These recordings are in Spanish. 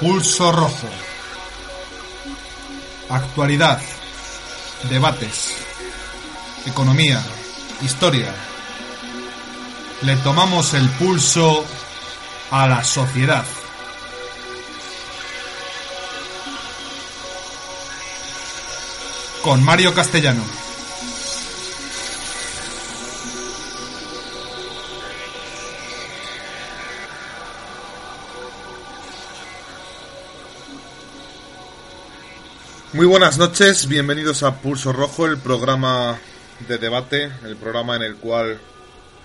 Pulso Rojo. Actualidad. Debates. Economía. Historia. Le tomamos el pulso a la sociedad. Con Mario Castellano. Muy buenas noches, bienvenidos a Pulso Rojo, el programa de debate, el programa en el cual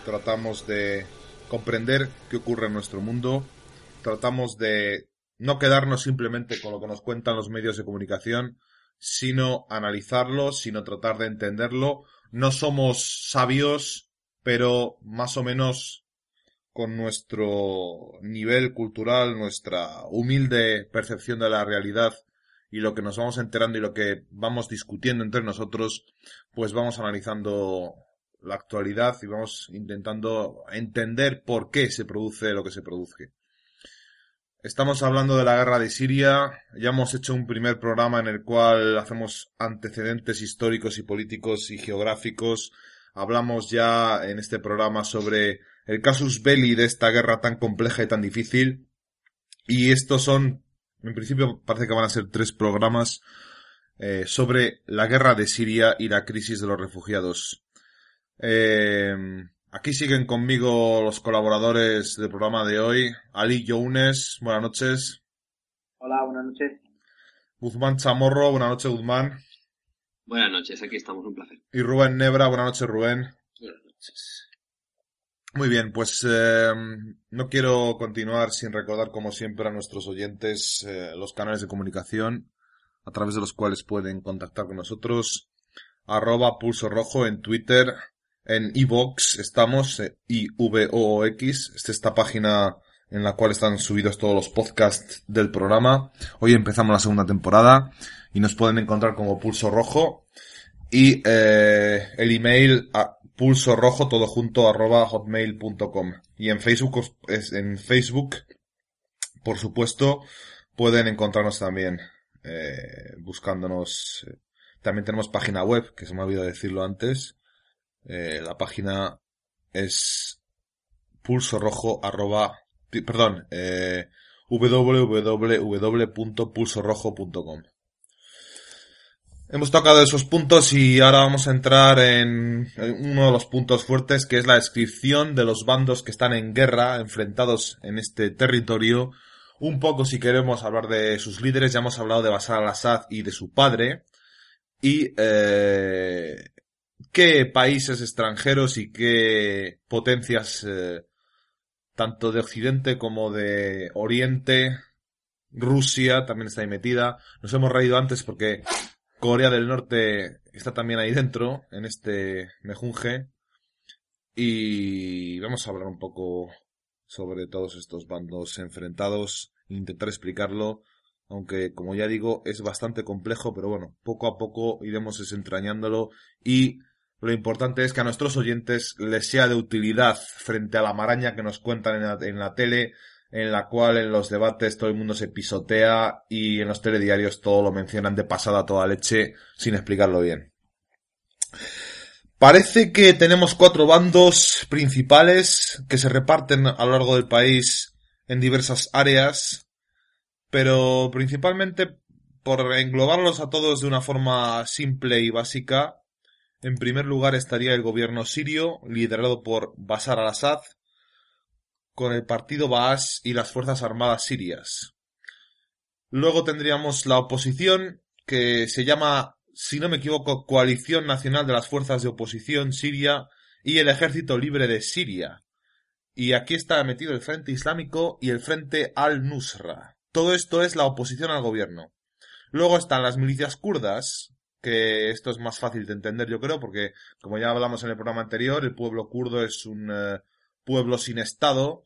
tratamos de comprender qué ocurre en nuestro mundo, tratamos de no quedarnos simplemente con lo que nos cuentan los medios de comunicación, sino analizarlo, sino tratar de entenderlo. No somos sabios, pero más o menos con nuestro nivel cultural, nuestra humilde percepción de la realidad, y lo que nos vamos enterando y lo que vamos discutiendo entre nosotros, pues vamos analizando la actualidad y vamos intentando entender por qué se produce lo que se produce. Estamos hablando de la guerra de Siria, ya hemos hecho un primer programa en el cual hacemos antecedentes históricos y políticos y geográficos, hablamos ya en este programa sobre el casus belli de esta guerra tan compleja y tan difícil, y estos son en principio parece que van a ser tres programas eh, sobre la guerra de Siria y la crisis de los refugiados. Eh, aquí siguen conmigo los colaboradores del programa de hoy. Ali Younes, buenas noches. Hola, buenas noches. Guzmán Chamorro, buenas noches Guzmán. Buenas noches, aquí estamos, un placer. Y Rubén Nebra, buenas noches Rubén. Buenas noches. Muy bien, pues eh, no quiero continuar sin recordar, como siempre, a nuestros oyentes eh, los canales de comunicación a través de los cuales pueden contactar con nosotros. Arroba Pulso Rojo en Twitter, en iVox estamos, eh, I-V-O-X, es esta página en la cual están subidos todos los podcasts del programa. Hoy empezamos la segunda temporada y nos pueden encontrar como Pulso Rojo. Y eh, el email a pulso rojo todo junto arroba hotmail.com y en Facebook en Facebook por supuesto pueden encontrarnos también eh, buscándonos también tenemos página web que se me ha olvidado decirlo antes. Eh, la página es pulso rojo arroba perdón eh, www.pulsorojo.com Hemos tocado esos puntos y ahora vamos a entrar en uno de los puntos fuertes que es la descripción de los bandos que están en guerra, enfrentados en este territorio. Un poco si queremos hablar de sus líderes, ya hemos hablado de Bashar al-Assad y de su padre. Y eh, qué países extranjeros y qué potencias eh, tanto de Occidente como de Oriente, Rusia también está ahí metida. Nos hemos reído antes porque Corea del Norte está también ahí dentro, en este mejunje. Y vamos a hablar un poco sobre todos estos bandos enfrentados, intentar explicarlo, aunque como ya digo es bastante complejo, pero bueno, poco a poco iremos desentrañándolo y lo importante es que a nuestros oyentes les sea de utilidad frente a la maraña que nos cuentan en la, en la tele, en la cual en los debates todo el mundo se pisotea y en los telediarios todo lo mencionan de pasada toda leche sin explicarlo bien. Parece que tenemos cuatro bandos principales que se reparten a lo largo del país en diversas áreas, pero principalmente por englobarlos a todos de una forma simple y básica, en primer lugar estaría el gobierno sirio, liderado por Bashar al-Assad, con el partido Baas y las Fuerzas Armadas sirias. Luego tendríamos la oposición, que se llama, si no me equivoco, Coalición Nacional de las Fuerzas de Oposición Siria y el Ejército Libre de Siria. Y aquí está metido el Frente Islámico y el Frente Al-Nusra. Todo esto es la oposición al gobierno. Luego están las milicias kurdas, que esto es más fácil de entender yo creo, porque como ya hablamos en el programa anterior, el pueblo kurdo es un eh, pueblo sin Estado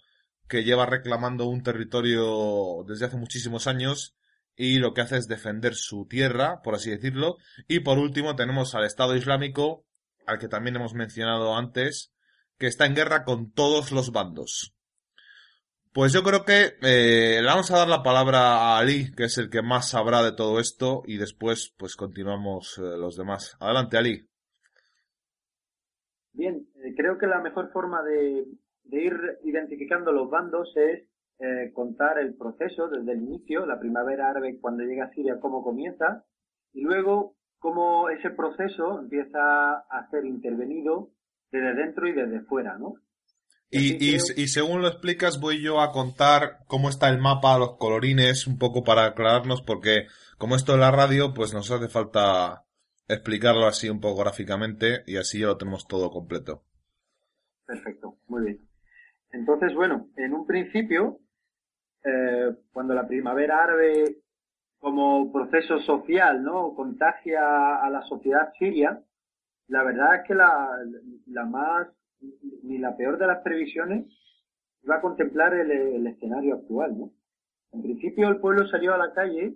que lleva reclamando un territorio desde hace muchísimos años y lo que hace es defender su tierra, por así decirlo. Y por último tenemos al Estado Islámico al que también hemos mencionado antes, que está en guerra con todos los bandos. Pues yo creo que eh, le vamos a dar la palabra a Ali, que es el que más sabrá de todo esto, y después pues continuamos eh, los demás. Adelante, Ali. Bien, eh, creo que la mejor forma de, ir identificando los bandos es contar el proceso desde el inicio, la primavera árabe cuando llega a Siria, cómo comienza, y luego cómo ese proceso empieza a ser intervenido desde dentro y desde fuera, ¿no? Y, y, según lo explicas, voy yo a contar cómo está el mapa, los colorines, un poco para aclararnos, porque como esto es la radio, pues nos hace falta explicarlo así un poco gráficamente y así ya lo tenemos todo completo. Perfecto, muy bien. Entonces, bueno, en un principio, eh, cuando la primavera árabe como proceso social, ¿no? Contagia a la sociedad siria, la verdad es que la, la más ni la peor de las previsiones va a contemplar el, escenario actual, ¿no? En principio el pueblo salió a la calle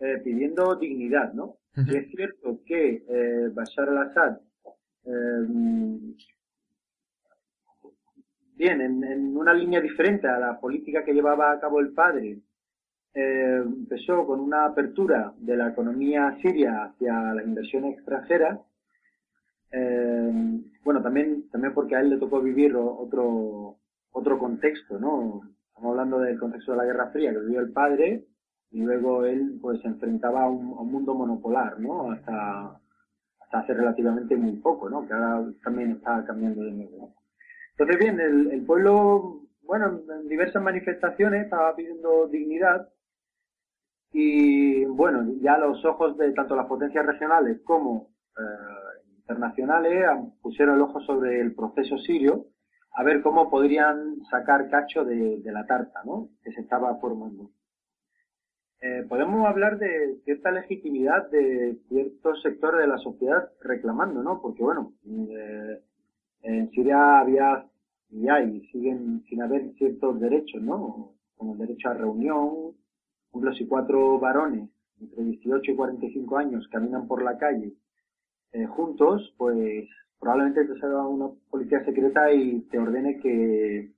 eh, pidiendo dignidad, ¿no? Y es cierto que eh, Bashar al-Assad, eh, bien, en, una línea diferente a la política que llevaba a cabo el padre, empezó con una apertura de la economía siria hacia las inversiones extranjeras, eh, bueno, también, también porque a él le tocó vivir otro, otro contexto, ¿no? Estamos hablando del contexto de la Guerra Fría que vivió el padre y luego él pues se enfrentaba a un, mundo monopolar, ¿no? Hasta, hasta hace relativamente muy poco, ¿no? Que ahora también está cambiando de nuevo. Entonces, bien, el, pueblo, bueno, en diversas manifestaciones estaba pidiendo dignidad y, bueno, ya los ojos de tanto las potencias regionales como eh, internacionales pusieron el ojo sobre el proceso sirio a ver cómo podrían sacar cacho de, la tarta ¿no? que se estaba formando. Eh, podemos hablar de cierta legitimidad de ciertos sectores de la sociedad reclamando, ¿no? Porque, bueno, eh, en Siria había y hay, siguen sin haber ciertos derechos, ¿no? Como el derecho a reunión. Ejemplo, si cuatro varones entre 18 y 45 años caminan por la calle eh, juntos, pues probablemente te salga una policía secreta y te ordene que,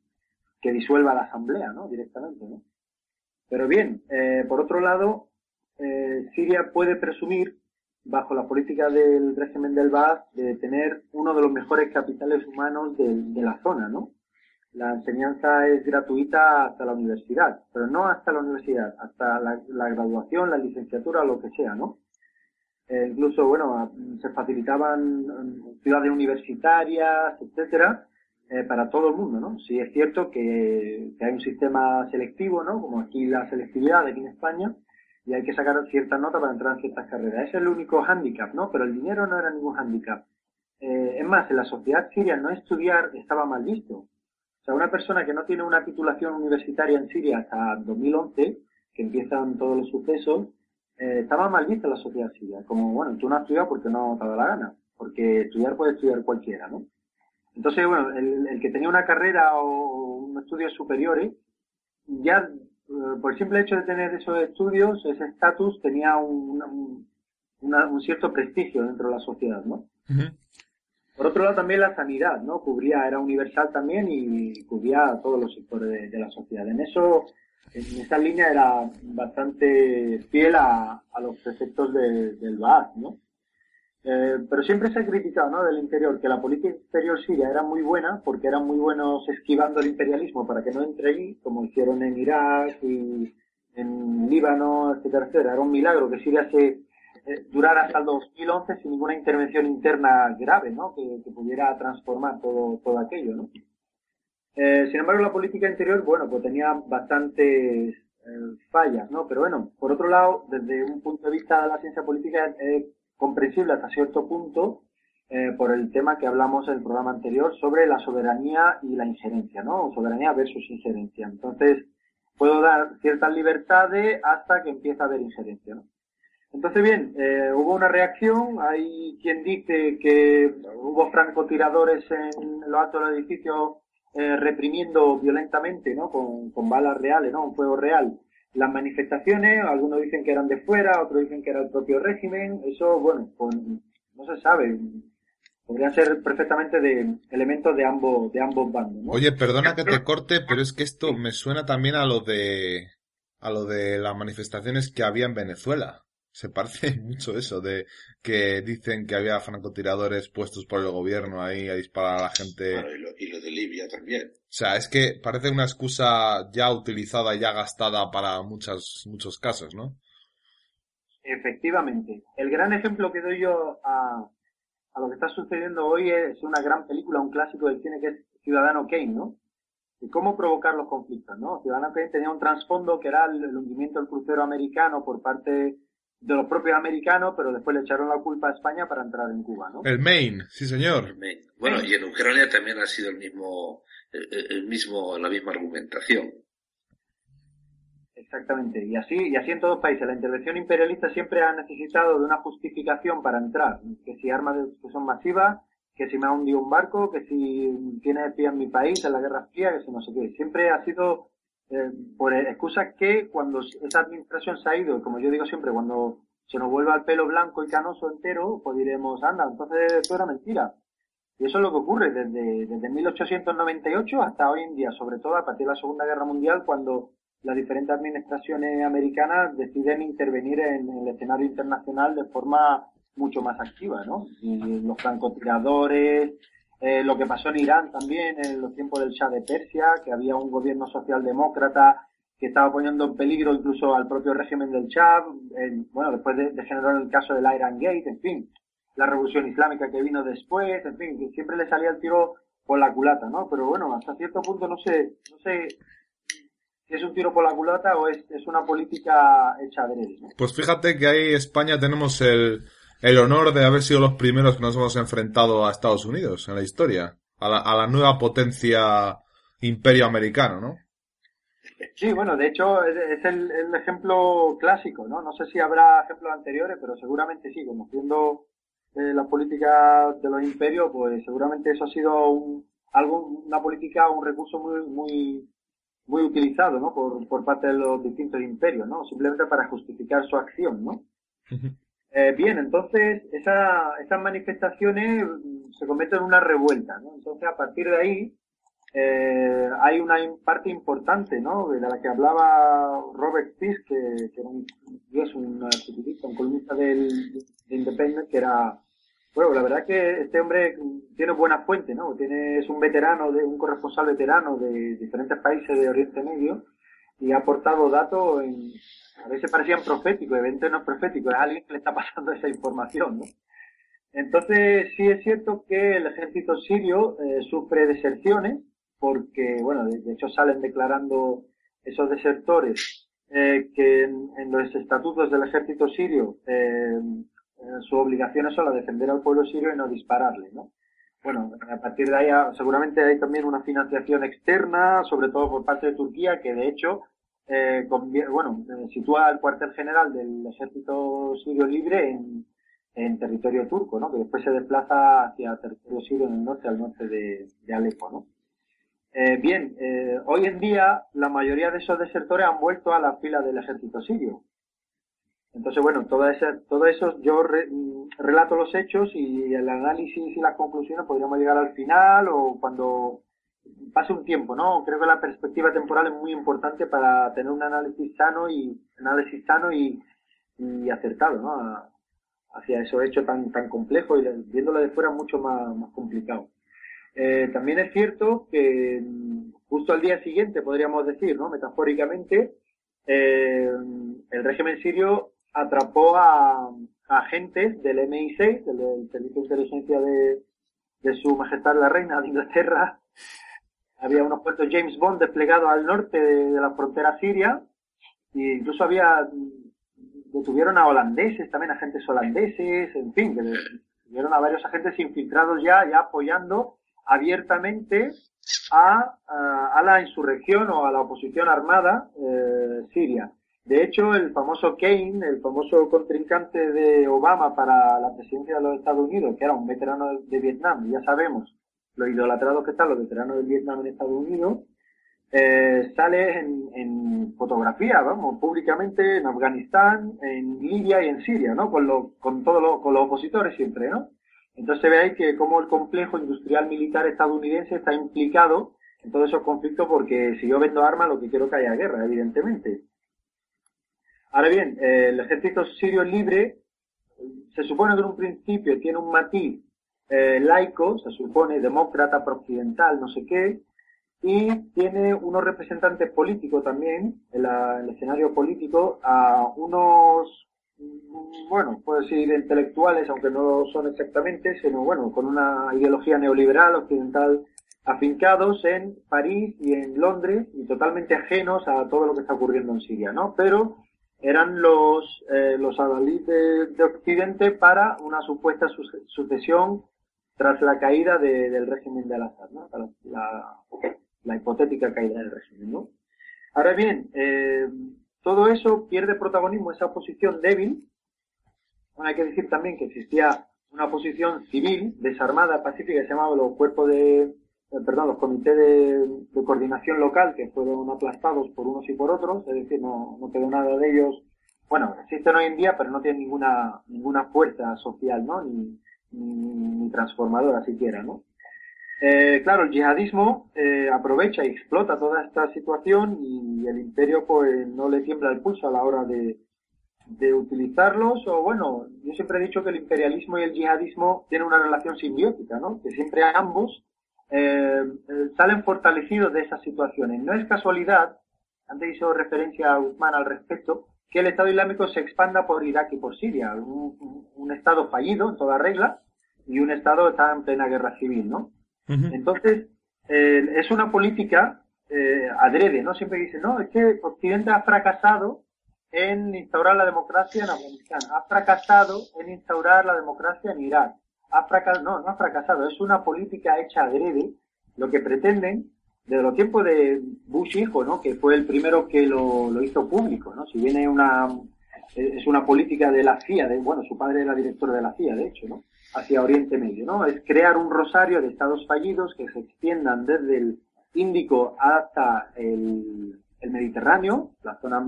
que disuelva la asamblea, ¿no? Directamente, ¿no? Pero bien, eh, por otro lado, eh, Siria puede presumir, bajo la política del régimen del Baath, de tener uno de los mejores capitales humanos de, la zona, ¿no? La enseñanza es gratuita hasta la universidad, pero no hasta la universidad, hasta la, graduación, la licenciatura, lo que sea, ¿no? Eh, incluso, bueno, se facilitaban mm, ciudades universitarias, etcétera, eh, para todo el mundo, ¿no? Sí es cierto que, hay un sistema selectivo, ¿no? Como aquí la selectividad aquí en España, y hay que sacar ciertas notas para entrar en ciertas carreras. Ese es el único hándicap, ¿no? Pero el dinero no era ningún hándicap. Eh, es más, en la sociedad siria no estudiar estaba mal visto. O sea, una persona que no tiene una titulación universitaria en Siria hasta 2011, que empiezan todos los sucesos, eh, estaba mal vista la sociedad siria. Como, bueno, tú no has estudiado porque no te da la gana. Porque estudiar puede estudiar cualquiera, ¿no? Entonces, bueno, el, que tenía una carrera o unos estudios superiores, ya por el simple hecho de tener esos estudios, ese estatus tenía un, un, cierto prestigio dentro de la sociedad, ¿no? Por otro lado, también la sanidad, ¿no? Cubría, era universal también y cubría a todos los sectores de la sociedad. En eso en esa línea era bastante fiel a, los preceptos del Baath, ¿no? Eh, pero siempre se ha criticado, ¿no? Del interior, que la política exterior siria era muy buena porque eran muy buenos esquivando el imperialismo para que no entre ahí, como hicieron en Irak y en Líbano, etcétera, etcétera. Era un milagro que Siria se eh, durara hasta el 2011 sin ninguna intervención interna grave, ¿no? Que, pudiera transformar todo, todo aquello, ¿no? Eh, sin embargo, la política interior, bueno, pues tenía bastantes eh, fallas, ¿no? Pero bueno, por otro lado, desde un punto de vista de la ciencia política es comprensible hasta cierto punto eh, por el tema que hablamos en el programa anterior sobre la soberanía y la injerencia, ¿no? Soberanía versus injerencia. Entonces, puedo dar ciertas libertades hasta que empieza a haber injerencia, ¿no? Entonces, bien, hubo una reacción. Hay quien dice que hubo francotiradores en lo alto del edificio eh, reprimiendo violentamente, ¿no? Con, con, balas reales, ¿no? Un fuego real. Las manifestaciones, algunos dicen que eran de fuera, otros dicen que era el propio régimen. Eso, bueno, pues no se sabe. podría ser perfectamente de elementos de ambos, de ambos bandos. Oye, perdona que te corte, pero es que esto me suena también a lo de a lo de las manifestaciones que había en Venezuela. Se parece mucho eso, de que dicen que había francotiradores puestos por el gobierno ahí a disparar a la gente. y, lo, de Libia también. O sea, es que parece una excusa ya utilizada, y ya gastada para muchos, muchos casos, ¿no? Efectivamente. El gran ejemplo que doy yo a, a lo que está sucediendo hoy es una gran película, un clásico del cine que es Ciudadano Kane, ¿no? Y cómo provocar los conflictos, ¿no? Ciudadano Kane tenía un trasfondo que era el, hundimiento del crucero americano por parte de los propios americanos, pero después le echaron la culpa a España para entrar en Cuba, ¿no? El Maine, sí señor. Bueno, y en Ucrania también ha sido el mismo, el mismo, la misma argumentación. Exactamente, y así, y así en todos los países. La intervención imperialista siempre ha necesitado de una justificación para entrar, que si armas que son masivas, que si me ha hundido un barco, que si tiene espía en mi país, en la guerra fría, que si no sé qué. Siempre ha sido eh, por excusas que cuando esa administración se ha ido, y como yo digo siempre, cuando se nos vuelva el pelo blanco y canoso entero, pues diremos, anda, entonces esto era mentira. Y eso es lo que ocurre desde, desde 1898 hasta hoy en día, sobre todo a partir de la Segunda Guerra Mundial, cuando las diferentes administraciones americanas deciden intervenir en, el escenario internacional de forma mucho más activa, ¿no? Y los francotiradores, eh, lo que pasó en Irán también en los tiempos del Shah de Persia, que había un gobierno socialdemócrata que estaba poniendo en peligro incluso al propio régimen del Shah, bueno, después de, de, generar el caso del Iran Gate, en fin, la revolución islámica que vino después, en fin, que siempre le salía el tiro por la culata, ¿no? Pero bueno, hasta cierto punto no sé, no sé es un tiro por la culata o es, una política hecha de él. Pues fíjate que ahí España tenemos el, el honor de haber sido los primeros que nos hemos enfrentado a Estados Unidos en la historia, a la, a la nueva potencia imperio americano, ¿no? Sí, bueno, de hecho es, el, ejemplo clásico, ¿no? No sé si habrá ejemplos anteriores, pero seguramente sí, conociendo eh, la política de los imperios, pues seguramente eso ha sido un, algo, una política, un recurso muy, muy, muy utilizado ¿no? por, por parte de los distintos imperios, ¿no? simplemente para justificar su acción. ¿no? Eh, bien, entonces esa, esas manifestaciones mm, se convierten en una revuelta. ¿no? Entonces a partir de ahí eh, hay una parte importante ¿no? de la que hablaba Robert Fisk, que, que es un articulista, un columnista del, de Independent, que era bueno, la verdad que este hombre tiene buena fuente, ¿no? Tiene, es un veterano, de un corresponsal veterano de diferentes países de Oriente Medio y ha aportado datos en, a veces parecían proféticos, eventos no proféticos, es alguien que le está pasando esa información, ¿no? Entonces, sí es cierto que el ejército sirio eh, sufre deserciones, porque, bueno, de, hecho salen declarando esos desertores eh, que en, los estatutos del ejército sirio eh, su obligación es solo defender al pueblo sirio y no dispararle, ¿no? Bueno, a partir de ahí ah, seguramente hay también una financiación externa, sobre todo por parte de Turquía, que de hecho, eh, bueno, eh, sitúa el cuartel general del ejército sirio libre en, en territorio turco, ¿no? Que después se desplaza hacia territorio sirio en el norte, al norte de, de Alepo, ¿no? Eh, bien, eh, hoy en día la mayoría de esos desertores han vuelto a la fila del ejército sirio. Entonces, bueno, todo, ese, todo eso yo mm, relato los hechos y el análisis y las conclusiones podríamos llegar al final o cuando pase un tiempo, ¿no? Creo que la perspectiva temporal es muy importante para tener un análisis sano y análisis sano y, acertado, ¿no? hacia esos hechos tan, tan complejos y viéndolo de fuera mucho más, más complicado. Eh, también es cierto que mm, justo al día siguiente, podríamos decir, ¿no? Metafóricamente, eh, el régimen sirio atrapó a, agentes del MI6, del, Servicio de Inteligencia de, Su Majestad la Reina de Inglaterra. Había unos puestos James Bond desplegados al norte de, la frontera siria e incluso había detuvieron a holandeses, también agentes holandeses, en fin, que detuvieron a varios agentes infiltrados ya, ya apoyando abiertamente a, a, la insurrección o a la oposición armada eh, siria. De hecho, el famoso Kane, el famoso contrincante de Obama para la presidencia de los Estados Unidos, que era un veterano de Vietnam, ya sabemos lo idolatrados que están los veteranos de Vietnam en Estados Unidos, eh, sale en, fotografía, vamos, públicamente en Afganistán, en Libia y en Siria, ¿no? Con, lo, con todos con los opositores siempre, ¿no? Entonces veáis que como el complejo industrial militar estadounidense está implicado en todos esos conflictos porque si yo vendo armas lo que quiero que haya guerra, evidentemente. Ahora bien, el ejército sirio libre se supone que en un principio tiene un matiz eh, laico, se supone demócrata, occidental, no sé qué, y tiene unos representantes políticos también, en, el escenario político, a unos, bueno, puedo decir intelectuales, aunque no son exactamente, sino bueno, con una ideología neoliberal occidental afincados en París y en Londres y totalmente ajenos a todo lo que está ocurriendo en Siria, ¿no? Pero eran los, eh, los adalid de, Occidente para una supuesta sucesión tras la caída del régimen de Al-Assad, ¿no? La, la hipotética caída del régimen, ¿no? Ahora bien, eh, todo eso pierde protagonismo, esa oposición débil. hay que decir también que existía una oposición civil, desarmada, pacífica, que los cuerpos de, perdón, los comités de, coordinación local, que fueron aplastados por unos y por otros, es decir, no, no quedó nada de ellos. Bueno, existen hoy en día, pero no tienen ninguna, ninguna fuerza social, ¿no? Ni, ni transformadora siquiera, ¿no? Eh, claro, el yihadismo eh, aprovecha y explota toda esta situación y el imperio pues no le tiembla el pulso a la hora de, utilizarlos o bueno, yo siempre he dicho que el imperialismo y el yihadismo tienen una relación simbiótica, ¿no? Que siempre ambos eh, salen fortalecidos de esas situaciones. No es casualidad, antes hizo referencia a Guzmán al respecto, que el Estado Islámico se expanda por Irak y por Siria, un, un Estado fallido en toda regla y un Estado que está en plena guerra civil, ¿no? Entonces, eh, es una política eh, adrede, ¿no? Siempre dicen, no, es que Occidente ha fracasado en instaurar la democracia en Afganistán, ha fracasado en instaurar la democracia en Irak, ha fracasado, no, no ha fracasado, es una política hecha adrede, lo que pretenden desde los tiempos de Bush hijo, ¿no? Que fue el primero que lo, lo hizo público, ¿no? Si viene una, es una política de la CIA, de, bueno, su padre era director de la CIA, de hecho, ¿no? hacia Oriente Medio, ¿no? Es crear un rosario de estados fallidos que se extiendan desde el Índico hasta el, Mediterráneo, la zona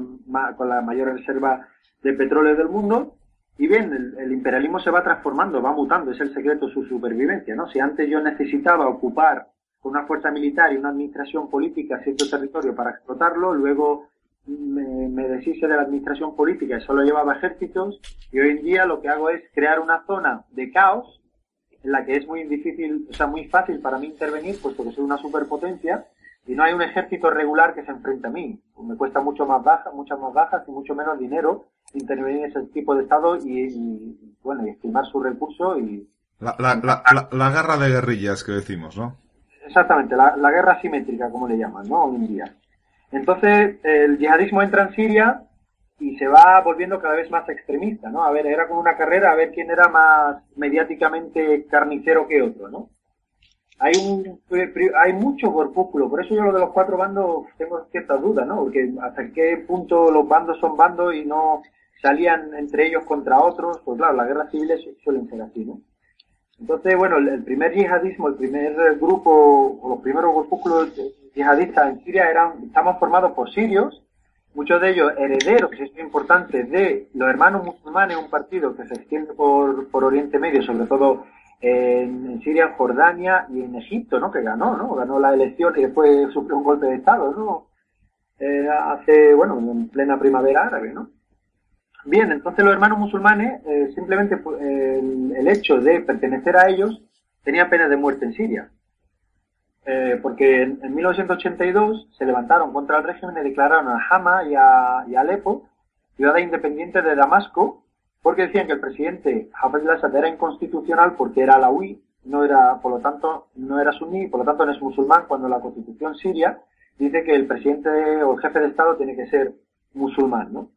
con la mayor reserva de petróleo del mundo, y bien, el, imperialismo se va transformando, va mutando, es el secreto de su supervivencia, ¿no? Si antes yo necesitaba ocupar con una fuerza militar y una administración política cierto territorio para explotarlo, luego me, me deshice de la administración política y solo llevaba ejércitos y hoy en día lo que hago es crear una zona de caos en la que es muy difícil, o sea, muy fácil para mí intervenir, puesto que soy una superpotencia y no hay un ejército regular que se enfrente a mí. Me cuesta mucho más baja, muchas más bajas y mucho menos dinero intervenir en ese tipo de estado y, bueno, y estimar su recurso y... La, la, la, la, guerra de guerrillas que decimos, ¿no? Exactamente, la, la guerra simétrica, como le llaman, ¿no? Hoy en día. Entonces, el yihadismo entra en Siria y se va volviendo cada vez más extremista, ¿no? A ver, era como una carrera a ver quién era más mediáticamente carnicero que otro, ¿no? Hay un, hay mucho corpúsculo, por eso yo lo de los cuatro bandos tengo cierta duda, ¿no? Porque hasta qué punto los bandos son bandos y no salían entre ellos contra otros, pues claro, las guerras civiles suelen ser así, ¿no? Entonces, bueno, el, primer yihadismo, el primer grupo, o los primeros grupúsculos yihadistas en Siria eran, estaban formados por sirios, muchos de ellos herederos, que es importante, de los hermanos musulmanes, un partido que se extiende por, por Oriente Medio, sobre todo en, Siria, en Jordania y en Egipto, ¿no? Que ganó, ¿no? Ganó la elección y después sufrió un golpe de Estado, ¿no? Eh, hace, bueno, en plena primavera árabe, ¿no? Bien, entonces los hermanos musulmanes, eh, simplemente pues, el, hecho de pertenecer a ellos tenía pena de muerte en Siria. Eh, porque en, 1982 se levantaron contra el régimen y declararon a Hama y a, y Alepo ciudades independientes de Damasco porque decían que el presidente Hafez al-Assad era inconstitucional porque era alawi, no era, por lo tanto, no era suní, por lo tanto no es musulmán, cuando la constitución siria dice que el presidente o el jefe de Estado tiene que ser musulmán, ¿no?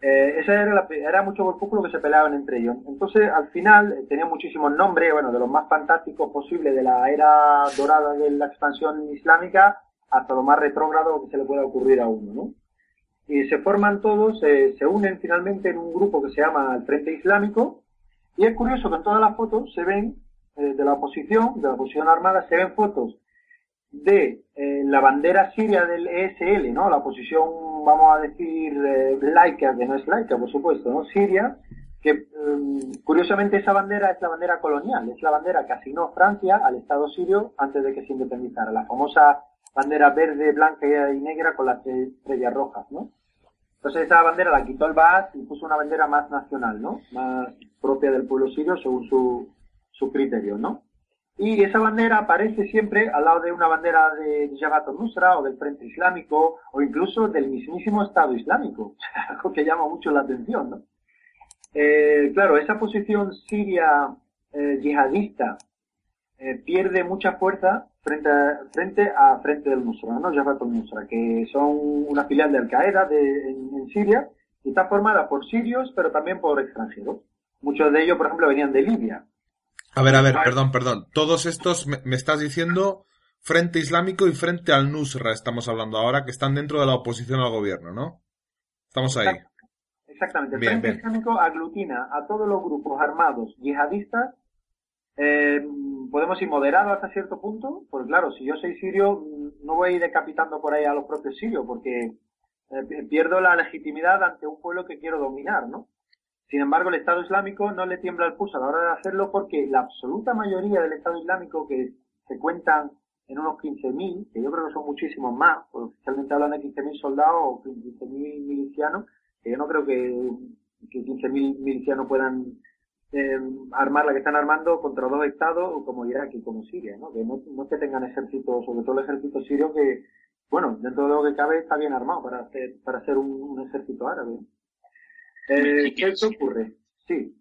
Eh, ese era, la, era mucho corpúsculo que se peleaban entre ellos. Entonces, al final, eh, tenía muchísimos nombres, bueno, de los más fantásticos posibles de la era dorada de la expansión islámica hasta lo más retrógrado que se le pueda ocurrir a uno, ¿no? Y se forman todos, eh, se unen finalmente en un grupo que se llama el Frente Islámico. Y es curioso que en todas las fotos se ven, eh, de la oposición, de la oposición armada, se ven fotos de eh, la bandera siria del ESL, ¿no? La oposición, vamos a decir, eh, laica, que no es laica, por supuesto, ¿no? Siria, que em, curiosamente esa bandera es la bandera colonial, es la bandera que asignó Francia al Estado sirio antes de que se independizara, la famosa bandera verde, blanca y negra con las estrellas rojas, ¿no? Entonces esa bandera la quitó el Baas y puso una bandera más nacional, ¿no? Más propia del pueblo sirio según su, su criterio, ¿no? Y esa bandera aparece siempre al lado de una bandera de Jabhat al-Nusra o del Frente Islámico o incluso del mismísimo Estado Islámico, algo que llama mucho la atención, ¿no? Eh, claro, esa posición siria eh, yihadista eh, pierde mucha fuerza frente a, frente a Frente del Nusra, ¿no? Jabhat al-Nusra, que son una filial de Al-Qaeda en, en Siria y está formada por sirios, pero también por extranjeros. Muchos de ellos, por ejemplo, venían de Libia. A ver, a ver, perdón, perdón. Todos estos me, estás diciendo Frente Islámico y Frente al Nusra, estamos hablando ahora, que están dentro de la oposición al gobierno, ¿no? Estamos ahí. Exactamente. El Frente Islámico aglutina a todos los grupos armados yihadistas. Eh, podemos ir moderados hasta cierto punto, pues claro, si yo soy sirio, no voy a ir decapitando por ahí a los propios sirios, porque eh, pierdo la legitimidad ante un pueblo que quiero dominar, ¿no? Sin embargo, el Estado Islámico no le tiembla el pulso a la hora de hacerlo porque la absoluta mayoría del Estado Islámico, que se cuentan en unos 15.000, que yo creo que son muchísimos más, pues oficialmente hablan de 15.000 soldados o 15.000 milicianos, que yo no creo que, que 15.000 milicianos puedan eh, armar la que están armando contra dos estados como Irak y como Siria, ¿no? Que no, no que tengan ejércitos, sobre todo el ejército sirio que, bueno, dentro de lo que cabe está bien armado para hacer, para ser un ejército árabe. Eh, ¿Qué ocurre? Sí.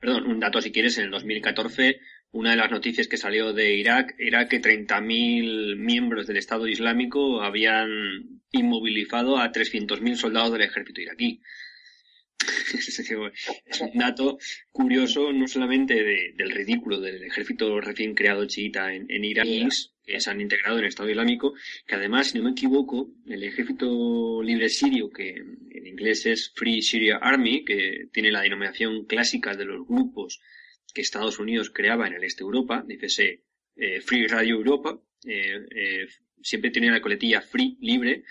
Perdón, un dato si quieres, en el 2014 una de las noticias que salió de Irak era que 30.000 miembros del Estado Islámico habían inmovilizado a 300.000 soldados del ejército iraquí. es un dato curioso no solamente del ridículo del ejército recién creado chiita en, en Irak, que se han integrado en el Estado Islámico, que además, si no me equivoco, el ejército libre sirio, que en inglés es Free Syria Army, que tiene la denominación clásica de los grupos que Estados Unidos creaba en el este de Europa, dícese eh, Free Radio Europa, eh, eh, siempre tiene la coletilla Free, libre,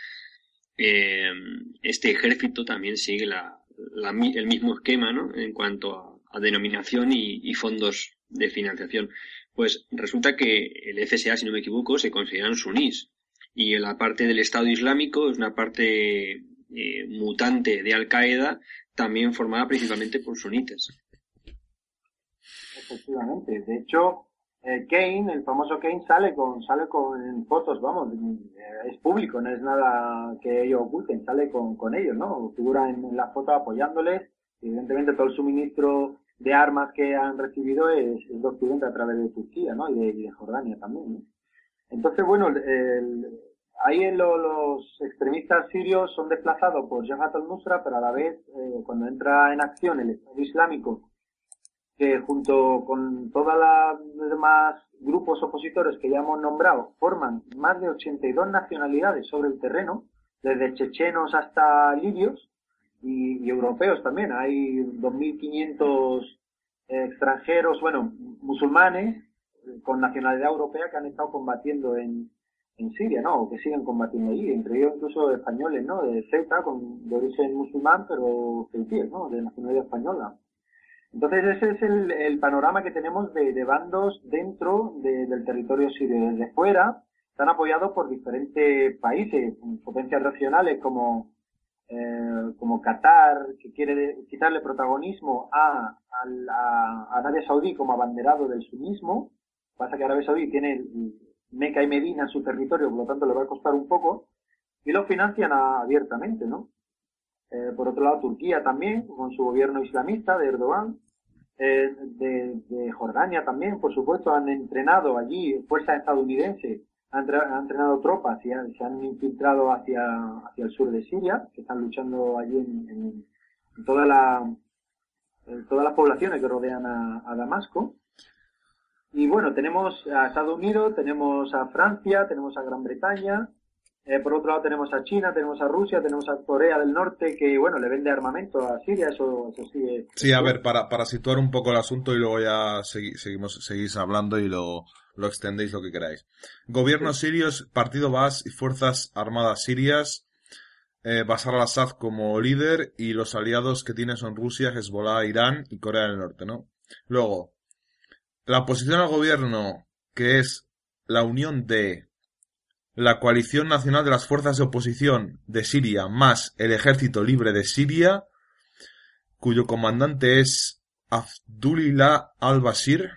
este ejército también sigue la, el mismo esquema ¿no? en cuanto a, denominación y fondos de financiación. Pues resulta que el FSA, si no me equivoco, se consideran sunís. Y la parte del Estado Islámico es una parte eh, mutante de Al Qaeda, también formada principalmente por sunitas. Efectivamente. De hecho, eh, Kane, el famoso Kane, sale con, sale con fotos, vamos, eh, es público, no es nada que ellos oculten, sale con, con ellos, ¿no? Figura en, la foto apoyándoles, evidentemente todo el suministro de armas que han recibido es, es de a través de Turquía, ¿no? Y de, Jordania también, ¿no? Entonces, bueno, ahí los extremistas sirios son desplazados por Jabhat al-Nusra, pero a la vez, eh, cuando entra en acción el Estado Islámico, que junto con todos los demás grupos opositores que ya hemos nombrado, forman más de 82 nacionalidades sobre el terreno, desde chechenos hasta libios, y, europeos también. Hay 2.500 extranjeros, bueno, musulmanes con nacionalidad europea que han estado combatiendo en, en Siria, ¿no? O que siguen combatiendo allí, entre ellos incluso españoles, ¿no? De Ceuta, con, de origen musulmán, pero ceutíes, ¿no? De nacionalidad española. Entonces ese es el, panorama que tenemos de, bandos dentro del territorio sirio. Desde fuera están apoyados por diferentes países, potencias regionales como eh, como Qatar, que quiere quitarle protagonismo a, a, Arabia Saudí como abanderado del sunismo. Pasa que Arabia Saudí tiene Meca y Medina en su territorio, por lo tanto le va a costar un poco, y lo financian abiertamente, ¿no? Eh, por otro lado, Turquía también, con su gobierno islamista de Erdogan, eh, de, Jordania también, por supuesto, han entrenado allí fuerzas estadounidenses han, entrenado tropas y se han infiltrado hacia, hacia el sur de Siria, que están luchando allí en, toda la, todas las poblaciones que rodean a, Damasco. Y bueno, tenemos a Estados Unidos, tenemos a Francia, tenemos a Gran Bretaña, eh, por otro lado tenemos a China, tenemos a Rusia, tenemos a Corea del Norte que, bueno, le vende armamento a Siria, eso, eso sí. Sí, a ver, para, para situar un poco el asunto y luego ya seguimos, seguís hablando y lo, lo extendéis lo que queráis. Gobierno sirios, Partido Bas y Fuerzas Armadas Sirias eh, Bashar al-Assad como líder y los aliados que tiene son Rusia, Hezbollah, Irán y Corea del Norte, ¿no? Luego, la oposición al gobierno, que es la unión de la coalición nacional de las fuerzas de oposición de Siria más el ejército libre de Siria, cuyo comandante es Abdullah al-Bashir,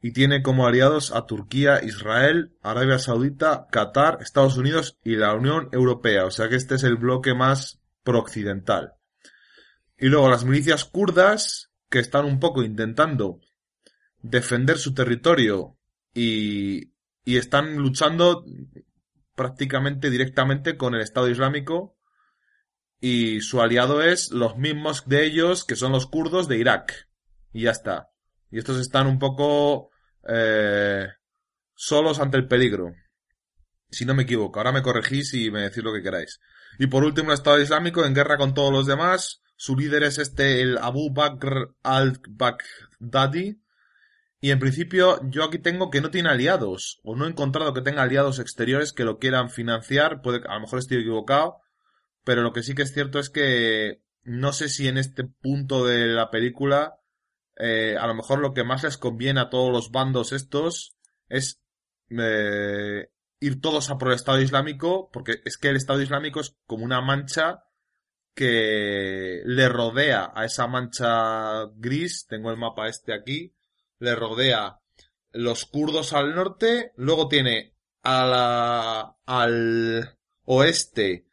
y tiene como aliados a Turquía, Israel, Arabia Saudita, Qatar, Estados Unidos y la Unión Europea. O sea que este es el bloque más prooccidental. Y luego las milicias kurdas, que están un poco intentando defender su territorio y, y están luchando prácticamente directamente con el Estado Islámico y su aliado es los mismos de ellos que son los kurdos de Irak. Y ya está. Y estos están un poco eh, solos ante el peligro. Si no me equivoco, ahora me corregís y me decís lo que queráis. Y por último, el Estado Islámico en guerra con todos los demás. Su líder es este, el Abu Bakr al-Baghdadi. Y en principio, yo aquí tengo que no tiene aliados, o no he encontrado que tenga aliados exteriores que lo quieran financiar. Puede, a lo mejor estoy equivocado, pero lo que sí que es cierto es que no sé si en este punto de la película eh, a lo mejor lo que más les conviene a todos los bandos estos es eh, ir todos a por el Estado Islámico, porque es que el Estado Islámico es como una mancha que le rodea a esa mancha gris, tengo el mapa este aquí, le rodea los kurdos al norte, luego tiene a al oeste